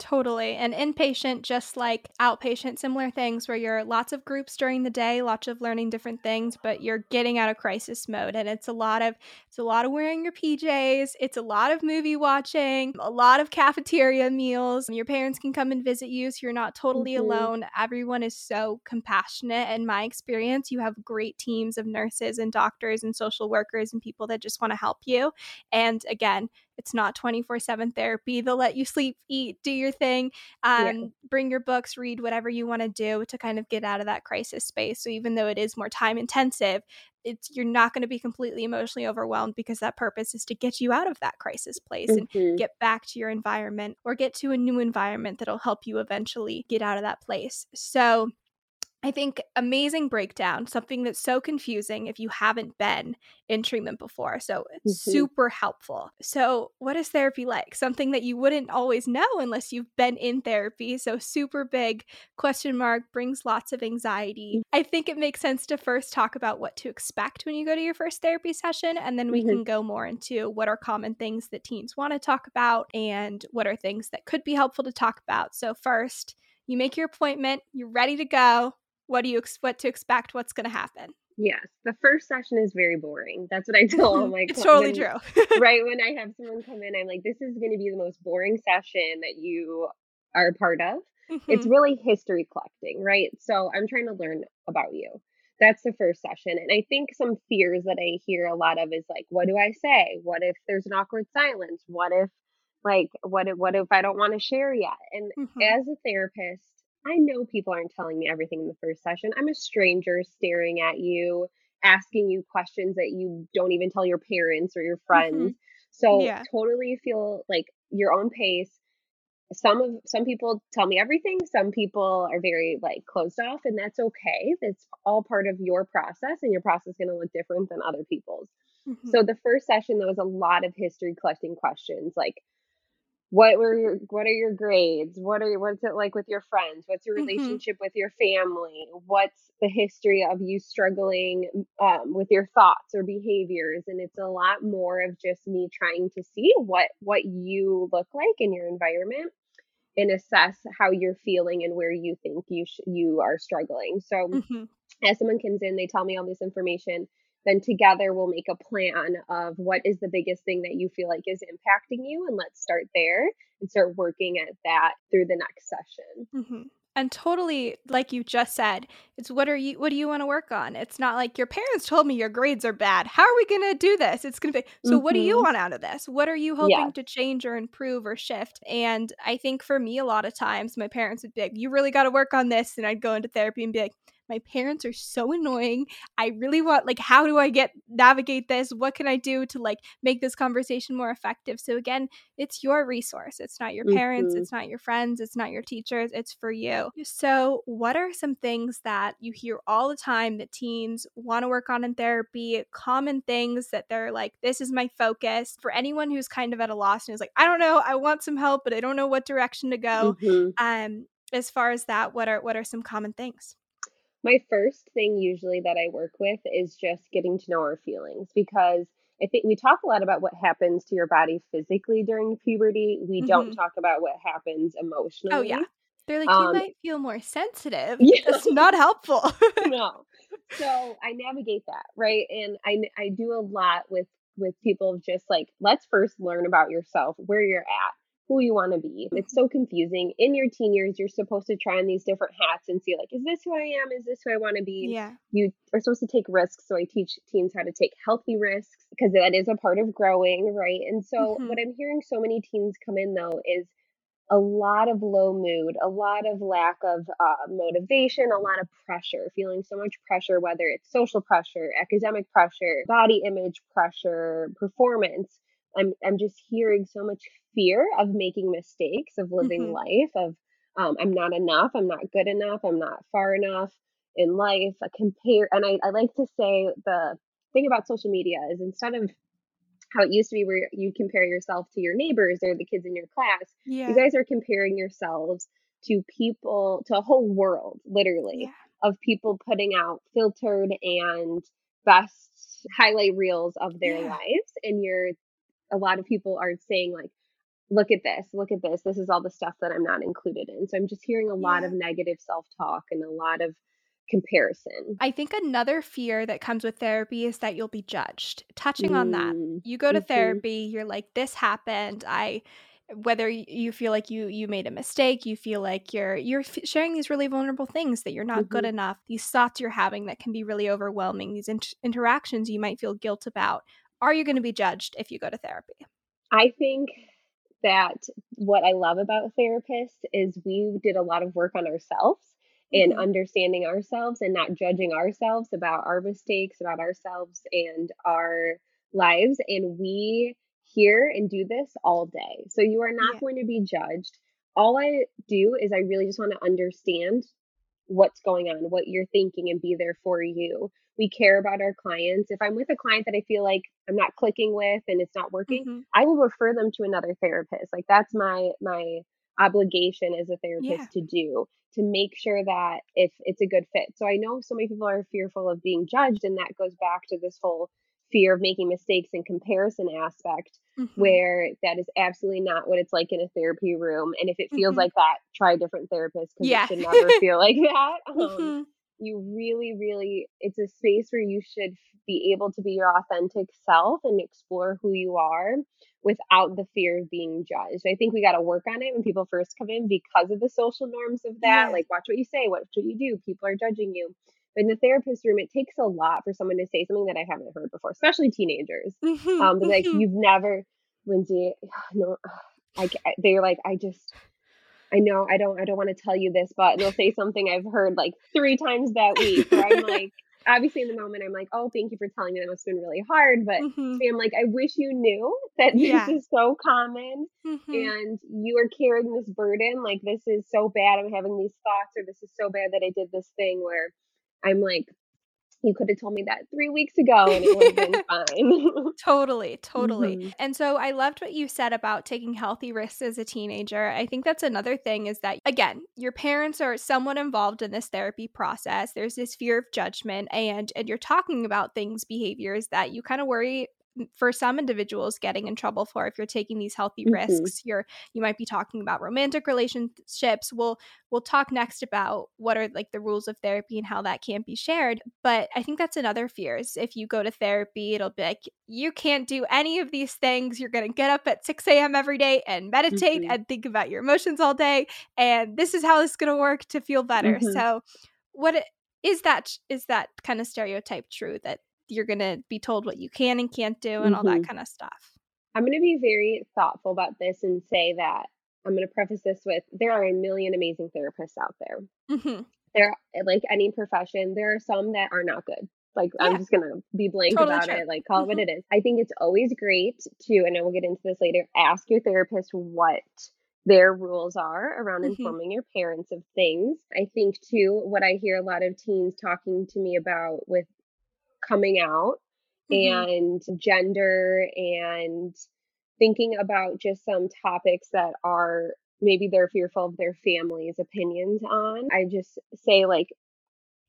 Speaker 1: Totally. And inpatient, just like outpatient, similar things where you're lots of groups during the day, lots of learning different things, but you're getting out of crisis mode. And it's a lot of it's a lot of wearing your PJs, it's a lot of movie watching, a lot of cafeteria meals. Your parents can come and visit you, so you're not totally mm-hmm. alone. Everyone is so compassionate. In my experience, you have great teams of nurses and doctors and social workers and people that just want to help you. And again, it's not 24 7 therapy. They'll let you sleep, eat, do your thing, um, yeah. bring your books, read whatever you want to do to kind of get out of that crisis space. So even though it is more time intensive, it's you're not going to be completely emotionally overwhelmed because that purpose is to get you out of that crisis place mm-hmm. and get back to your environment or get to a new environment that'll help you eventually get out of that place. So I think amazing breakdown, something that's so confusing if you haven't been in treatment before. So mm-hmm. super helpful. So, what is therapy like? Something that you wouldn't always know unless you've been in therapy. So, super big question mark brings lots of anxiety. Mm. I think it makes sense to first talk about what to expect when you go to your first therapy session. And then we mm-hmm. can go more into what are common things that teens want to talk about and what are things that could be helpful to talk about. So, first, you make your appointment, you're ready to go what do you ex- what to expect what's going to happen?
Speaker 2: Yes the first session is very boring that's what i tell all my
Speaker 1: it's totally true.
Speaker 2: right when i have someone come in i'm like this is going to be the most boring session that you are a part of. Mm-hmm. it's really history collecting right? So i'm trying to learn about you. That's the first session and i think some fears that i hear a lot of is like what do i say? What if there's an awkward silence? What if like what if what if i don't want to share yet? And mm-hmm. as a therapist I know people aren't telling me everything in the first session. I'm a stranger staring at you, asking you questions that you don't even tell your parents or your friends. Mm-hmm. So yeah. totally feel like your own pace. Some of some people tell me everything. Some people are very like closed off, and that's okay. That's all part of your process, and your process is going to look different than other people's. Mm-hmm. So the first session, there was a lot of history collecting questions, like what were your what are your grades what are what's it like with your friends what's your mm-hmm. relationship mm-hmm. with your family what's the history of you struggling um, with your thoughts or behaviors and it's a lot more of just me trying to see what what you look like in your environment and assess how you're feeling and where you think you sh- you are struggling so mm-hmm. as someone comes in they tell me all this information then together we'll make a plan of what is the biggest thing that you feel like is impacting you and let's start there and start working at that through the next session
Speaker 1: mm-hmm. and totally like you just said it's what are you what do you want to work on it's not like your parents told me your grades are bad how are we going to do this it's going to be so mm-hmm. what do you mm-hmm. want out of this what are you hoping yeah. to change or improve or shift and i think for me a lot of times my parents would be like you really got to work on this and i'd go into therapy and be like my parents are so annoying. I really want like how do I get navigate this? What can I do to like make this conversation more effective? So again, it's your resource. It's not your parents,
Speaker 2: Mhm.
Speaker 1: it's not your friends, it's not your teachers, it's for you. So, what are some things that you hear all the time that teens want to work on in therapy? Common things that they're like, this is my focus. For anyone who's kind of at a loss and is like, I don't know, I want some help, but I don't know what direction to go.
Speaker 2: Mhm.
Speaker 1: Um, as far as that, what are what are some common things?
Speaker 2: My first thing usually that I work with is just getting to know our feelings because I think we talk a lot about what happens to your body physically during puberty. We don't
Speaker 1: Mhm.
Speaker 2: talk about what happens emotionally.
Speaker 1: Oh yeah. They're like, you
Speaker 2: Um,
Speaker 1: might feel more sensitive.
Speaker 2: yeah,
Speaker 1: That's not helpful.
Speaker 2: no. So I navigate that, right? And I, I do a lot with with people of just like let's first learn about yourself, where you're at, who you want to be. It's so confusing. In your teen years, you're supposed to try on these different hats and see like, is this who I am? Is this who I want to be?
Speaker 1: yeah.
Speaker 2: you are supposed to take risks. So I teach teens how to take healthy risks because that is a part of growing, right? And so
Speaker 1: Mhm.
Speaker 2: what I'm hearing so many teens come in though is a lot of low mood, a lot of lack of uh, motivation, a lot of pressure, feeling so much pressure, whether it's social pressure, academic pressure, body image pressure, performance. I'm, I'm just hearing so much fear of making mistakes, of living
Speaker 1: Mhm.
Speaker 2: life, of um, I'm not enough, I'm not good enough, I'm not far enough in life. I compare, and I, I like to say the thing about social media is instead of how it used to be where you compare yourself to your neighbors or the kids in your class, you guys are comparing yourselves to people, to a whole world, literally,
Speaker 1: Yeah.
Speaker 2: of people putting out filtered and best highlight reels of their
Speaker 1: Yeah.
Speaker 2: lives. And you're, a lot of people are saying, like, look at this, look at this. This is all the stuff that I'm not included in. So I'm just hearing a lot
Speaker 1: Yeah.
Speaker 2: of negative self talk and a lot of comparison.
Speaker 1: I think another fear that comes with therapy is that you'll be judged. Touching on that,
Speaker 2: Mm,
Speaker 1: you go to
Speaker 2: mhm,
Speaker 1: therapy, you're like, this happened. I whether you feel like you you made a mistake you feel like you're you're f- sharing these really vulnerable things that you're not good
Speaker 2: mhm.
Speaker 1: enough these thoughts you're having that can be really overwhelming these int- interactions you might feel guilt about are you going to be judged if you go to therapy
Speaker 2: I think that what I love about therapists is we did a lot of work on ourselves and
Speaker 1: Mhm.
Speaker 2: understanding ourselves and not judging ourselves about our mistakes, about ourselves and our lives. And we hear and do this all day. So you are not
Speaker 1: yeah
Speaker 2: going to be judged. All I do is I really just want to understand what's going on, what you're thinking, and be there for you. We care about our clients. If I'm with a client that I feel like I'm not clicking with and it's not working,
Speaker 1: hmm
Speaker 2: I will refer them to another therapist. Like that's my my obligation as a
Speaker 1: yeah
Speaker 2: therapist to do to make sure that if it's a good fit. So I know so many people are fearful of being judged and that goes back to this whole fear of making mistakes and comparison aspect
Speaker 1: hmm
Speaker 2: where that is absolutely not what it's like in a therapy room and if it feels
Speaker 1: hmm
Speaker 2: like that try a different therapist because it
Speaker 1: yeah.
Speaker 2: should never feel like that. Um,
Speaker 1: hmm
Speaker 2: you really really it's a space where you should be able to be your authentic self and explore who you are without the fear of being judged. I think we got to work on it when people first come in because of the social norms of that
Speaker 1: yeah.
Speaker 2: like watch what you say watch what you do people are judging you but in the therapist room it takes a lot for someone to say something that i haven't heard before especially teenagers
Speaker 1: hmm
Speaker 2: um like
Speaker 1: hmm
Speaker 2: you've never lindsay no i they're like i just I know I don't I don't want to tell you this, but they'll say something I've heard like three times that week where I'm like, obviously in the moment I'm like, oh, thank you for telling me that must have been really hard. But
Speaker 1: hmm
Speaker 2: I'm like, I wish you knew that this
Speaker 1: yeah
Speaker 2: is so common
Speaker 1: hmm
Speaker 2: and you are carrying this burden. Like this is so bad. I'm having these thoughts, or this is so bad that I did this thing where I'm like, you could have told me that three weeks ago and it would have been fine.
Speaker 1: Totally, totally.
Speaker 2: hmm
Speaker 1: And so I loved what you said about taking healthy risks as a teenager. I think that's another thing is that, again, your parents are somewhat involved in this therapy process. There's this fear of judgment, and, and you're talking about things, behaviors that you kind of worry for some individuals getting in trouble for if you're taking these healthy
Speaker 2: hmm
Speaker 1: risks you're you might be talking about romantic relationships. We'll we'll talk next about what are like the rules of therapy and how that can't be shared but i think that's another fear is if you go to therapy it'll be like you can't do any of these things. You're going to get up at 6 a.m every day and meditate
Speaker 2: hmm
Speaker 1: and think about your emotions all day and this is how this is going to work to feel better.
Speaker 2: Hmm
Speaker 1: so what is that is that kind of stereotype true that you're going to be told what you can and can't do and all
Speaker 2: hmm
Speaker 1: that kind of stuff
Speaker 2: I'm going to be very thoughtful about this and say that I'm going to preface this with there are a million amazing therapists out there.
Speaker 1: hmm
Speaker 2: there like any profession there are some that are not good like yeah. i'm just gonna be blank totally about true. it like call mm-hmm. it what mm-hmm. it is i think it's always great to and i will get into this later ask your therapist what their rules are around mm-hmm. informing your parents of things i think too what i hear a lot of teens talking to me about with coming out mm-hmm. and gender and thinking about just some topics that are maybe they're fearful of their family's opinions on. I just say, like,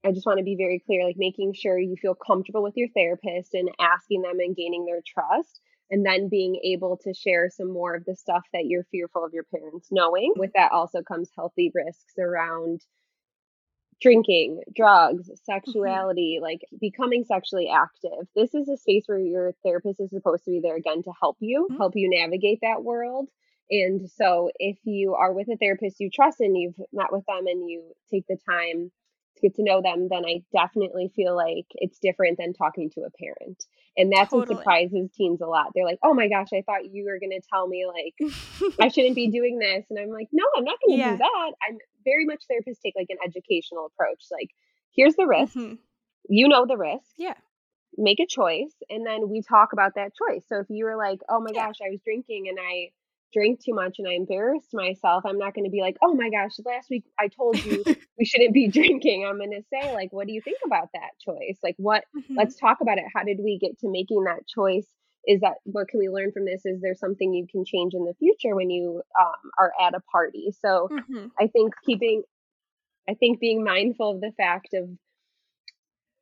Speaker 2: I just want to be very clear, like making sure you feel comfortable with your therapist and asking them and gaining their trust. And then being able to share some more of the stuff that you're fearful of your parents knowing. With that also comes healthy risks around drinking, drugs, mm-hmm. sexuality, mm-hmm. like becoming sexually active. This is a space where your therapist is supposed to be there again to help you, mm-hmm. help you navigate that world. And so if you are with a therapist you trust and you've met with them and you take the time to get to know them, then I definitely feel like it's different than talking to a parent. And that's totally. what surprises teens a lot. They're like, oh my gosh, I thought you were going to tell me like I shouldn't be doing this. And I'm like, no, I'm not going to yeah. do that. I'm very much therapists take like an educational approach. Like, here's the risk. Mm-hmm. You know the risk.
Speaker 1: Yeah.
Speaker 2: Make a choice. And then we talk about that choice. So if you were like, oh my yeah. gosh, I was drinking and I drank too much and I embarrassed myself, I'm not going to be like, oh my gosh, last week I told you we shouldn't be drinking. I'm going to say, like, what do you think about that choice? Like, what, mm-hmm. let's talk about it. How did we get to making that choice? Is that what can we learn from this? Is there something you can change in the future when you um, are at a party? So mm-hmm. I think keeping, I think being mindful of the fact of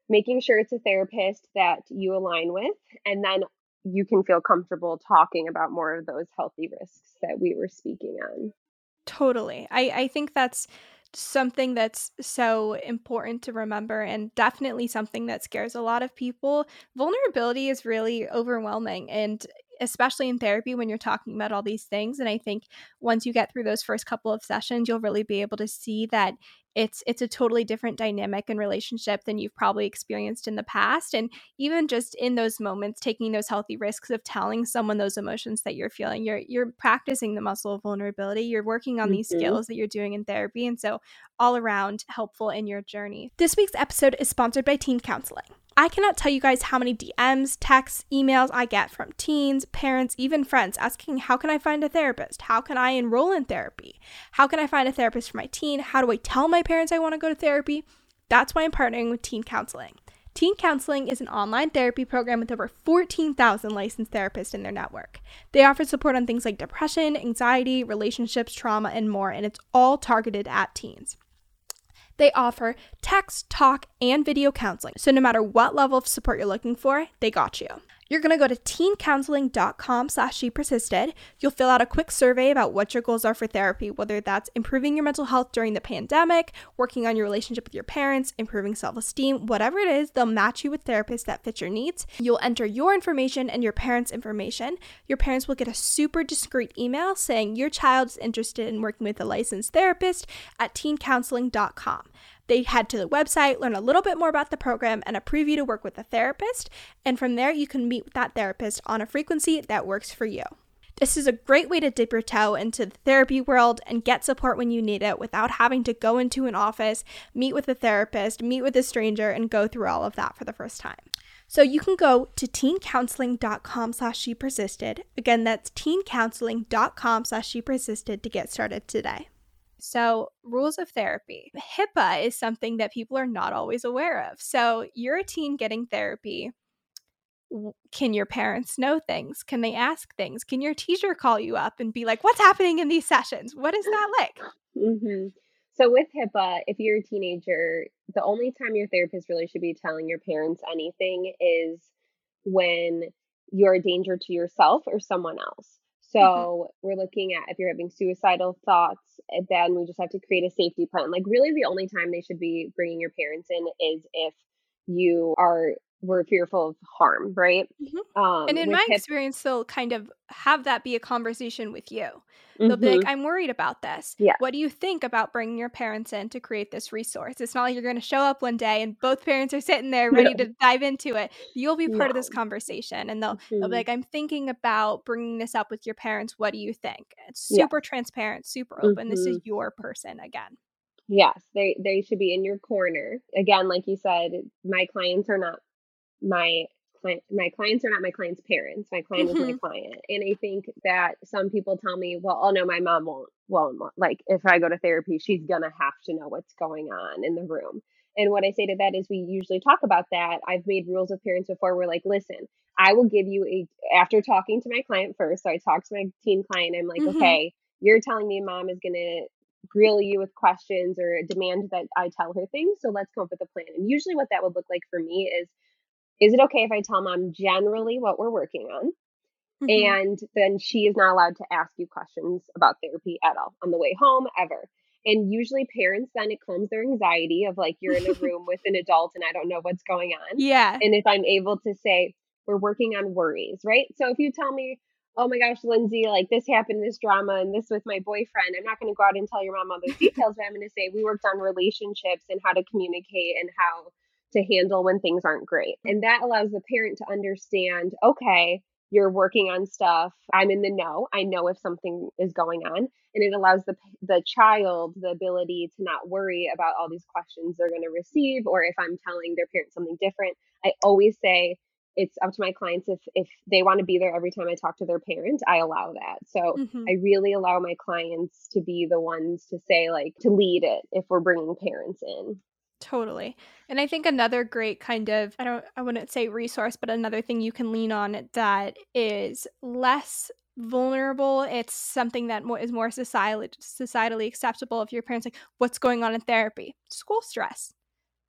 Speaker 2: making sure it's a therapist that you align with and then you can feel comfortable talking about more of those healthy risks that we were speaking on.
Speaker 1: Totally. I, I think that's something that's so important to remember and definitely something that scares a lot of people. Vulnerability is really overwhelming and especially in therapy when you're talking about all these things and I think once you get through those first couple of sessions you'll really be able to see that it's it's a totally different dynamic and relationship than you've probably experienced in the past and even just in those moments taking those healthy risks of telling someone those emotions that you're feeling you're you're practicing the muscle of vulnerability you're working on mm-hmm. these skills that you're doing in therapy and so all around helpful in your journey this week's episode is sponsored by teen counseling I cannot tell you guys how many DMs, texts, emails I get from teens, parents, even friends asking, How can I find a therapist? How can I enroll in therapy? How can I find a therapist for my teen? How do I tell my parents I want to go to therapy? That's why I'm partnering with Teen Counseling. Teen Counseling is an online therapy program with over 14,000 licensed therapists in their network. They offer support on things like depression, anxiety, relationships, trauma, and more, and it's all targeted at teens. They offer text, talk, and video counseling. So no matter what level of support you're looking for, they got you. You're going to go to teencounseling.com slash she persisted. You'll fill out a quick survey about what your goals are for therapy, whether that's improving your mental health during the pandemic, working on your relationship with your parents, improving self-esteem, whatever it is, they'll match you with therapists that fit your needs. You'll enter your information and your parents' information. Your parents will get a super discreet email saying your child is interested in working with a licensed therapist at teencounseling.com. They head to the website, learn a little bit more about the program, and a preview to work with a therapist. And from there, you can meet with that therapist on a frequency that works for you. This is a great way to dip your toe into the therapy world and get support when you need it without having to go into an office, meet with a therapist, meet with a stranger, and go through all of that for the first time. So you can go to teencounseling.com slash she persisted. Again, that's teencounseling.com slash she persisted to get started today. So, rules of therapy. HIPAA is something that people are not always aware of. So, you're a teen getting therapy. Can your parents know things? Can they ask things? Can your teacher call you up and be like, what's happening in these sessions? What is that like?
Speaker 2: Mm-hmm. So, with HIPAA, if you're a teenager, the only time your therapist really should be telling your parents anything is when you're a danger to yourself or someone else. Mm-hmm. So mm-hmm. we're looking at if you're having suicidal thoughts, eh, then we just have to create a safety plan. Like really, the only time they should be bringing your parents in is if you are were fearful of harm, right?
Speaker 1: Mm-hmm. Um, and in my hip- experience, they'll kind of have that be a conversation with you. They'll mm-hmm. be like, mm-hmm. I'm worried about this.
Speaker 2: Yeah.
Speaker 1: What do you think about bringing your parents in to create this resource? It's not like you're going to show up one day and both parents are sitting there ready no. to dive into it. You'll be part no. of this conversation and they'll, mm-hmm. they'll be mm-hmm. like, I'm thinking about bringing this up with your parents. What do you think? It's super yeah. transparent, super open. This is mm-hmm. your person again.
Speaker 2: Yes, they they should be in your corner. Again, like you said, my clients are not my client my clients are not my client's parents. My client mm-hmm. is my mm-hmm. client. And I think that some people tell me, well, oh no, my mom won't won't like if I go to therapy, she's gonna have to know what's going on in the room. And what I say to that is we usually talk about that. I've made rules with parents before. We're like, listen, I will give you a after talking to my client first. So I talk to my teen client. I'm like, mm-hmm. okay, you're telling me mom is gonna grill you with questions or demand that I tell her things. So let's come up with a plan. And usually what that would look like for me is is it okay if I tell mom generally what we're working on? Mm-hmm. And then she is not allowed to ask you questions about therapy at all on the way home ever. And usually parents then it calms their anxiety of like you're in a room with an adult and I don't know what's going on.
Speaker 1: Yeah.
Speaker 2: And if I'm able to say, we're working on worries, right? So if you tell me, oh my gosh, Lindsay, like this happened, this drama, and this with my boyfriend, I'm not going to go out and tell your mom all those details, but I'm going to say we worked on relationships and how to communicate and how to handle when things aren't great. And that allows the parent to understand, okay, you're working on stuff. I'm in the know. I know if something is going on. And it allows the the child the ability to not worry about all these questions they're going to receive or if I'm telling their parent something different. I always say it's up to my clients if if they want to be there every time I talk to their parent, I allow that. So mm-hmm. I really allow my clients to be the ones to say like to lead it if we're bringing parents in.
Speaker 1: Totally. And I think another great kind of I don't I wouldn't say resource, but another thing you can lean on that is less vulnerable. It's something that is more societally societally acceptable if your parents like what's going on in therapy? School stress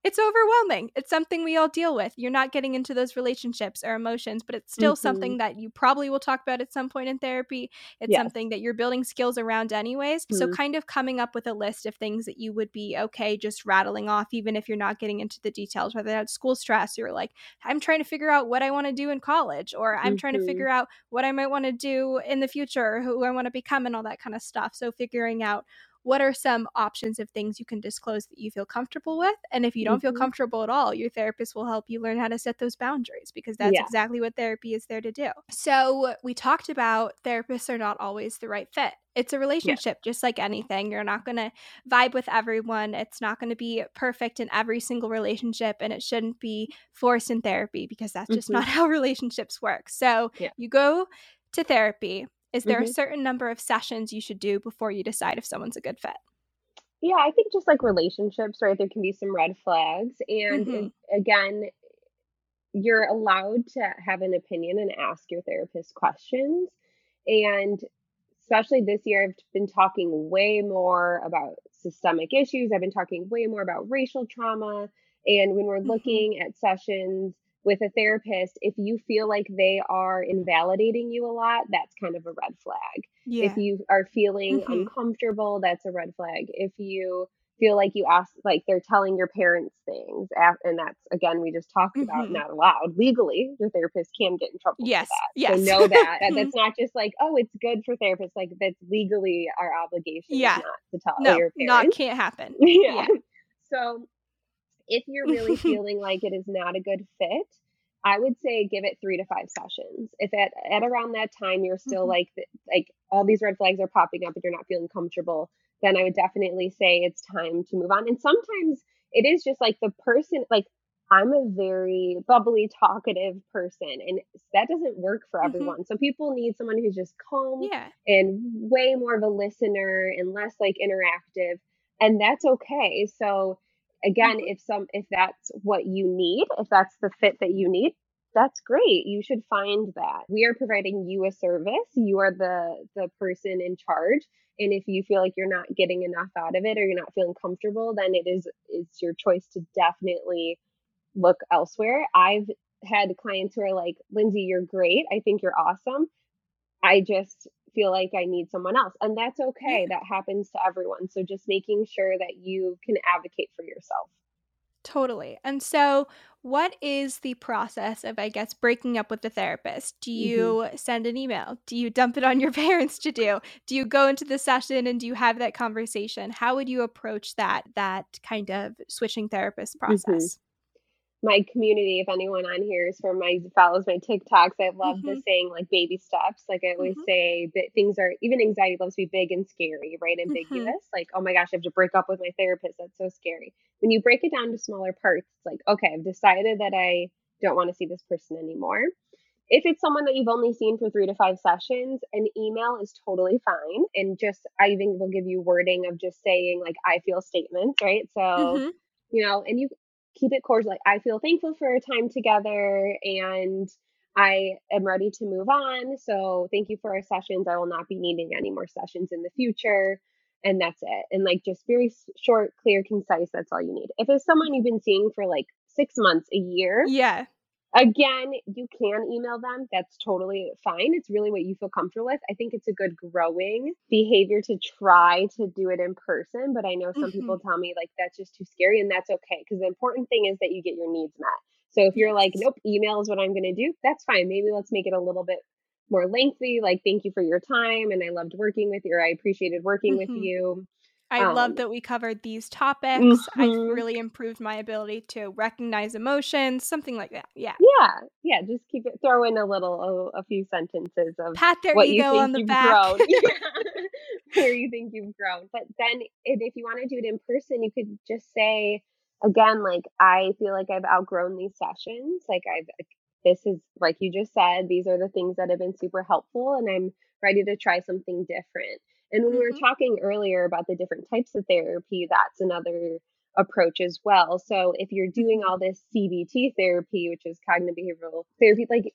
Speaker 1: it's overwhelming. It's something we all deal with. You're not getting into those relationships or emotions, but it's still mm-hmm. something that you probably will talk about at some point in therapy. It's yes. something that you're building skills around, anyways. Mm-hmm. So, kind of coming up with a list of things that you would be okay just rattling off, even if you're not getting into the details, whether that's school stress or like, I'm trying to figure out what I want to do in college, or I'm mm-hmm. trying to mm-hmm. figure out what I might want to do in the future, or who I want to become, and all that kind of stuff. So, figuring out what are some options of things you can disclose that you feel comfortable with? And if you don't mm-hmm. feel comfortable at all, your therapist will help you learn how to set those boundaries because that's yeah. exactly what therapy is there to do. So, we talked about therapists are not always the right fit. It's a relationship, yeah. just like anything. You're not going to vibe with everyone. It's not going to be perfect in every single relationship, and it shouldn't be forced in therapy because that's just mm-hmm. not how relationships work. So, yeah. you go to therapy is there mm-hmm. a certain number of sessions you should do before you decide if someone's a good fit?
Speaker 2: Yeah, I think just like relationships, right? There can be some red flags. And mm-hmm. again, you're allowed to have an opinion and ask your therapist questions. And especially this year, I've been talking way more about systemic issues. I've been talking way more about racial trauma. And when we're mm-hmm. looking at sessions, with a therapist, if you feel like they are invalidating you a lot, that's kind of a red flag. Yeah. If you are feeling mm-hmm. uncomfortable, that's a red flag. If you feel like you ask, like they're telling your parents things, and that's again, we just talked mm-hmm. about not allowed legally. Your therapist can get in trouble
Speaker 1: yes.
Speaker 2: for that.
Speaker 1: Yes.
Speaker 2: So know that. that's not just like, oh, it's good for therapists. Like that's legally our obligation. Yeah. Not to tell
Speaker 1: no,
Speaker 2: your parents.
Speaker 1: Not can't happen.
Speaker 2: yeah. yeah. So if you're really feeling like it is not a good fit, I would say give it three to five sessions. If at, at around that time you're still mm-hmm. like like all these red flags are popping up and you're not feeling comfortable, then I would definitely say it's time to move on. And sometimes it is just like the person like I'm a very bubbly, talkative person, and that doesn't work for mm-hmm. everyone. Mm-hmm. Some people need someone who's just calm
Speaker 1: yeah.
Speaker 2: and way more of a listener and less like interactive, and that's okay. So again if some if that's what you need if that's the fit that you need that's great. You should find that. We are providing you a service. You are the the person in charge. And if you feel like you're not getting enough out of it or you're not feeling comfortable then it is it's your choice to definitely look elsewhere. I've had clients who are like lindsay you're great. I think you're awesome. I just feel like I need someone else. And that's okay. That happens to everyone. So just making sure that you can advocate for yourself.
Speaker 1: Totally. And so, what is the process of, I guess, breaking up with the therapist? Do you mm-hmm. send an email? Do you dump it on your parents to do? Do you go into the session and do you have that conversation? How would you approach that that kind of switching therapist mm-hmm. process? Mm-hmm.
Speaker 2: My community, if anyone on here is from my follows my TikToks, I love mm-hmm. the saying like baby steps. Like I always mm-hmm. say that things are even anxiety loves to be big and scary, right? Mm-hmm. Ambiguous. Mm-hmm. Like, oh my gosh, I have to break up with my therapist. That's so scary. When you break it down to smaller parts, it's like, okay, I've decided that I don't want to see this person anymore. If it's someone that you've only seen for three to five sessions, an email is totally fine. And just I even will give you wording of just saying like I feel statements, right? So mm-hmm. you know, and you keep it cordial. Like, I feel thankful for our time together and I am ready to move on. So thank you for our sessions. I will not be needing any more sessions in the future. And that's it. And like just very short, clear, concise. That's all you need. If it's someone you've been seeing for like six months, a year.
Speaker 1: Yeah.
Speaker 2: Again, you can email them. That's totally fine. It's really what you feel comfortable with. I think it's a good growing behavior to try to do it in person, but I know some mm-hmm. people tell me like that's just too scary and that's okay because the important thing is that you get your needs met. So if you're like, nope, email is what I'm going to do, that's fine. Maybe let's make it a little bit more lengthy. Like, thank you for your time and I loved working with you or I appreciated working mm-hmm. with you.
Speaker 1: I um, love that we covered these topics. Mm-hmm. I really improved my ability to recognize emotions, something like that. Yeah.
Speaker 2: Yeah. Yeah. Just keep it, throw in a little, a, a few sentences of
Speaker 1: pat their what ego on the back.
Speaker 2: Grown. Where you think you've grown. But then if, if you want to do it in person, you could just say, again, like, I feel like I've outgrown these sessions. Like, I've, this is, like you just said, these are the things that have been super helpful, and I'm ready to try something different and when mm-hmm. we were talking earlier about the different types of therapy, that's another approach as well. So if you're doing mm-hmm. all this CBT therapy, which is cognitive behavioral therapy, like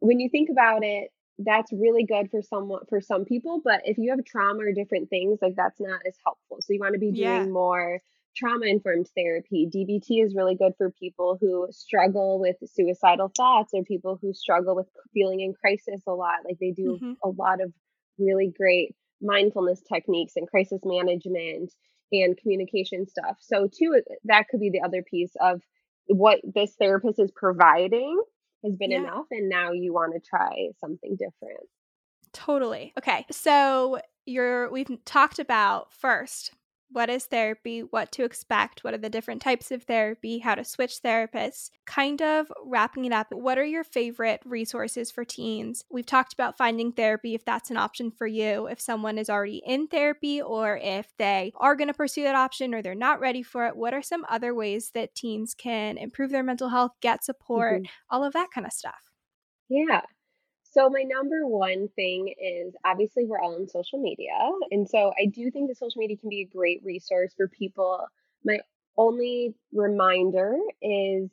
Speaker 2: when you think about it, that's really good for someone for some people, but if you have trauma or different things, like that's not as helpful. So you want to be doing yeah. more trauma informed therapy. DBT is really good for people who struggle with suicidal thoughts or people who struggle with feeling in crisis a lot. Like they do mm-hmm. a lot of really great mindfulness techniques and crisis management and communication stuff. So, too, that could be the other piece of what this therapist is providing has been yeah. enough, and now you want to try something different.
Speaker 1: Totally. Okay. So, you're we've talked about first what is therapy, what to expect, what are the different types of therapy, how to switch therapists, kind of wrapping it up. What are your favorite resources for teens? We've talked about finding therapy if that's an option for you, if someone is already in therapy, or if they are going to pursue that option or they're not ready for it. What are some other ways that teens can improve their mental health, get support, mm-hmm. all of that kind of stuff?
Speaker 2: Yeah. So, my number one thing is obviously we're all on social media. And so, I do think that social media can be a great resource for people. My only reminder is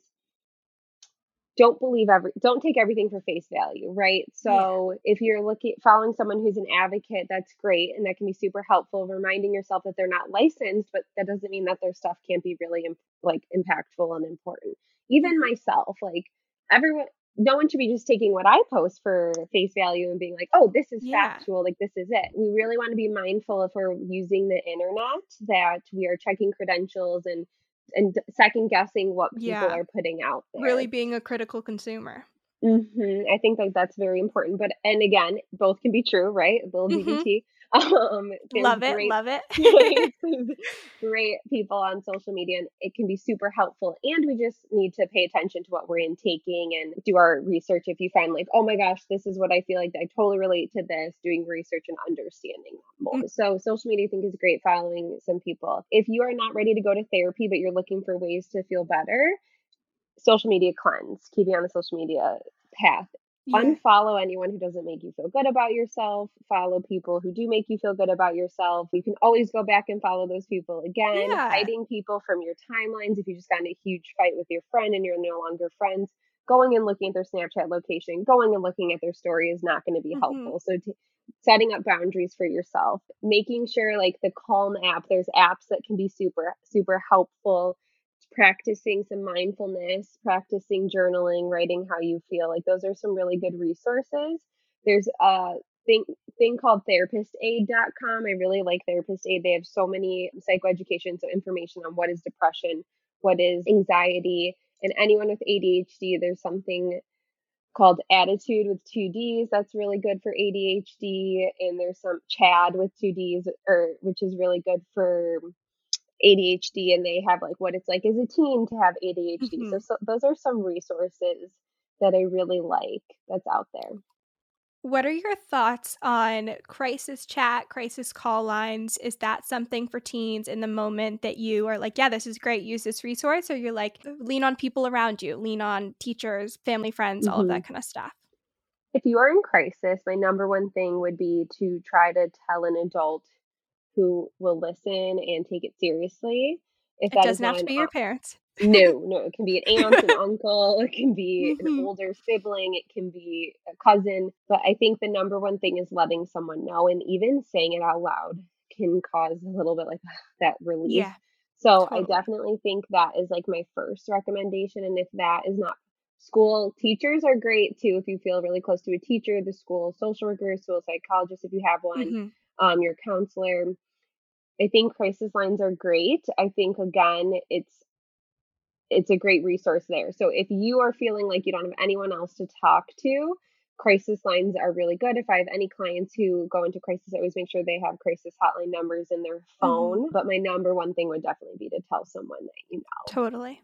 Speaker 2: don't believe every don't take everything for face value right so yeah. if you're looking following someone who's an advocate that's great and that can be super helpful reminding yourself that they're not licensed but that doesn't mean that their stuff can't be really like impactful and important even mm-hmm. myself like everyone no one should be just taking what I post for face value and being like, oh, this is yeah. factual, like this is it. We really want to be mindful if we're using the internet that we are checking credentials and and second guessing what people yeah. are putting out there.
Speaker 1: Really being a critical consumer.
Speaker 2: Mm-hmm. I think that that's very important. But and again, both can be true, right? A little mm-hmm. DBT.
Speaker 1: Um, love it,
Speaker 2: great,
Speaker 1: love it.
Speaker 2: great people on social media, and it can be super helpful. And we just need to pay attention to what we're intaking and do our research. If you find like, oh my gosh, this is what I feel like, I totally relate to this. Doing research and understanding more. Mm-hmm. So social media, I think, is great. Following some people. If you are not ready to go to therapy, but you're looking for ways to feel better, social media cleanse, keeping on the social media path yeah. Unfollow anyone who doesn't make you feel good about yourself. Follow people who do make you feel good about yourself. You can always go back and follow those people again. Yeah. Hiding people from your timelines. If you just got in a huge fight with your friend and you're no longer friends, going and looking at their Snapchat location, going and looking at their story is not going to be mm-hmm. helpful. So, t- setting up boundaries for yourself, making sure like the Calm app, there's apps that can be super, super helpful practicing some mindfulness, practicing journaling, writing how you feel. Like those are some really good resources. There's a thing thing called therapistaid.com. I really like Therapist Aid. They have so many psychoeducation, so information on what is depression, what is anxiety, and anyone with ADHD, there's something called ADDitude with two D's. That's really good for ADHD. And there's some CHADD with two D's, or which is really good for ADHD and they have like what it's like as a teen to have ADHD. Mm-hmm. So, so those are some resources that I really like that's out there.
Speaker 1: What are your thoughts on crisis chat, crisis call lines? Is that something for teens in the moment that you are like, yeah, this is great, use this resource? Or you're like, lean on people around you, lean on teachers, family, friends, mm-hmm. all of that kind of stuff?
Speaker 2: If you are in crisis, my number one thing would be to try to tell an adult who will listen and take it seriously.
Speaker 1: If it doesn't have to be your parents.
Speaker 2: no, no, it can be an aunt, an uncle, it can be mm-hmm. an older sibling, it can be a cousin. But I think the number one thing is letting someone know, and even saying it out loud can cause a little bit like that relief. Yeah, so totally. I definitely think that is like my first recommendation. And if that is not school, teachers are great too. If you feel really close to a teacher, the school social worker, school psychologist, if you have one, mm-hmm. Um, your counselor. I think crisis lines are great. I think again, it's it's a great resource there. So if you are feeling like you don't have anyone else to talk to, crisis lines are really good. If I have any clients who go into crisis, I always make sure they have crisis hotline numbers in their phone. Mm-hmm. But my number one thing would definitely be to tell someone that you know.
Speaker 1: Totally.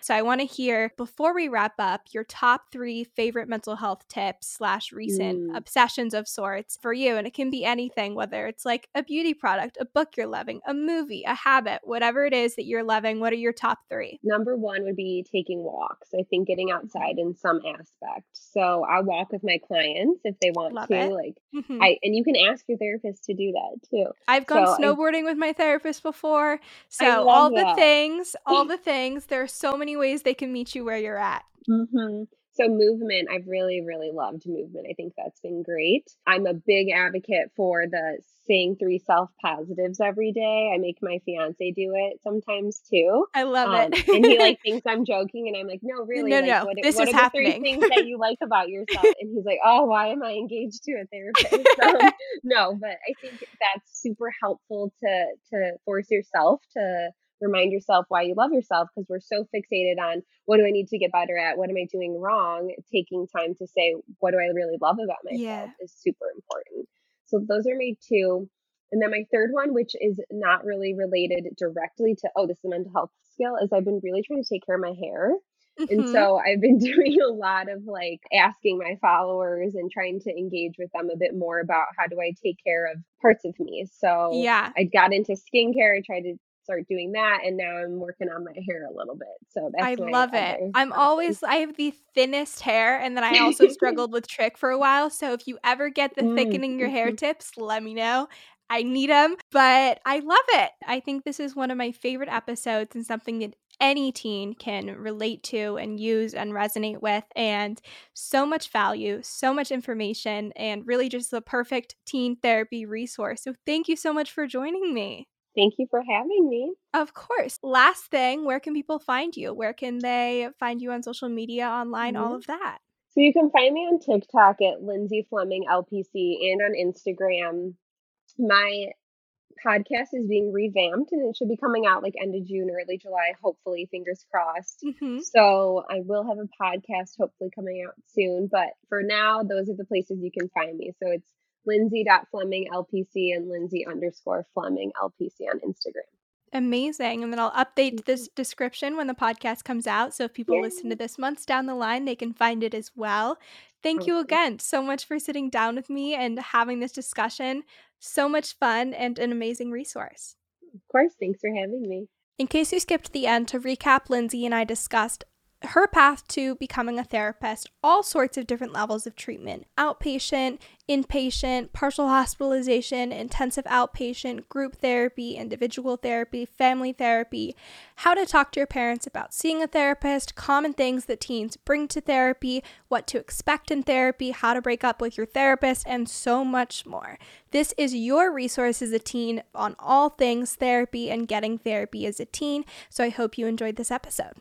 Speaker 1: So I want to hear before we wrap up your top three favorite mental health tips slash recent mm. obsessions of sorts for you. And it can be anything, whether it's like a beauty product, a book you're loving, a movie, a habit, whatever it is that you're loving. What are your top three?
Speaker 2: Number one would be taking walks. I think getting outside in some aspect. So I walk with my clients if they want Love to. It. Like mm-hmm. I and you can ask your therapist to do that too.
Speaker 1: I've gone so snowboarding I, with my therapist before. So all that. the things, all the things. There are so many ways they can meet you where you're at.
Speaker 2: Mm-hmm. So, movement, I've really, really loved movement. I think that's been great. I'm a big advocate for the saying three self positives every day. I make my fiance do it sometimes too.
Speaker 1: I love um,
Speaker 2: it. and he like thinks I'm joking, and I'm like, no, really,
Speaker 1: no,
Speaker 2: like,
Speaker 1: no,
Speaker 2: what,
Speaker 1: this
Speaker 2: what
Speaker 1: is
Speaker 2: are
Speaker 1: happening.
Speaker 2: the three things that you like about yourself? And he's like, oh, why am I engaged to a therapist? Um, no, but I think that's super helpful to to force yourself to remind yourself why you love yourself because we're so fixated on what do I need to get better at? What am I doing wrong? Taking time to say, what do I really love about myself yeah. is super important. So those are my two. And then my third one, which is not really related directly to, oh, this is a mental health skill, is I've been really trying to take care of my hair. Mm-hmm. And so I've been doing a lot of like asking my followers and trying to engage with them a bit more about how do I take care of parts of me. So
Speaker 1: yeah,
Speaker 2: I got into skincare. I tried to start doing that and now I'm working on my hair a little bit. So that's
Speaker 1: I love it. I'm always I have the thinnest hair and then I also struggled with trich for a while. So if you ever get the mm, thickening your hair mm-hmm. tips, let me know. I need them, but I love it. I think this is one of my favorite episodes and something that any teen can relate to and use and resonate with. And so much value, so much information, and really just the perfect teen therapy resource. So, thank you so much for joining me.
Speaker 2: Thank you for having me.
Speaker 1: Of course. Last thing, where can people find you? Where can they find you on social media, online, mm-hmm. all of that?
Speaker 2: So you can find me on TikTok at Lindsay Fleming LPC and on Instagram. My podcast is being revamped and it should be coming out like end of June, early July, hopefully, fingers crossed. Mm-hmm. So I will have a podcast hopefully coming out soon. But for now, those are the places you can find me. So it's lindsay.fleming LPC and lindsay underscore Fleming LPC on Instagram.
Speaker 1: Amazing. And then I'll update this description when the podcast comes out. So if people yeah. listen to this months down the line, they can find it as well. Thank you again so much for sitting down with me and having this discussion. So much fun and an amazing resource.
Speaker 2: Of course. Thanks for having me.
Speaker 1: In case you skipped the end, to recap, Lindsay and I discussed her path to becoming a therapist, all sorts of different levels of treatment outpatient, inpatient, partial hospitalization, intensive outpatient, group therapy, individual therapy, family therapy, how to talk to your parents about seeing a therapist, common things that teens bring to therapy, what to expect in therapy, how to break up with your therapist, and so much more. This is your resource as a teen on all things therapy and getting therapy as a teen, so I hope you enjoyed this episode.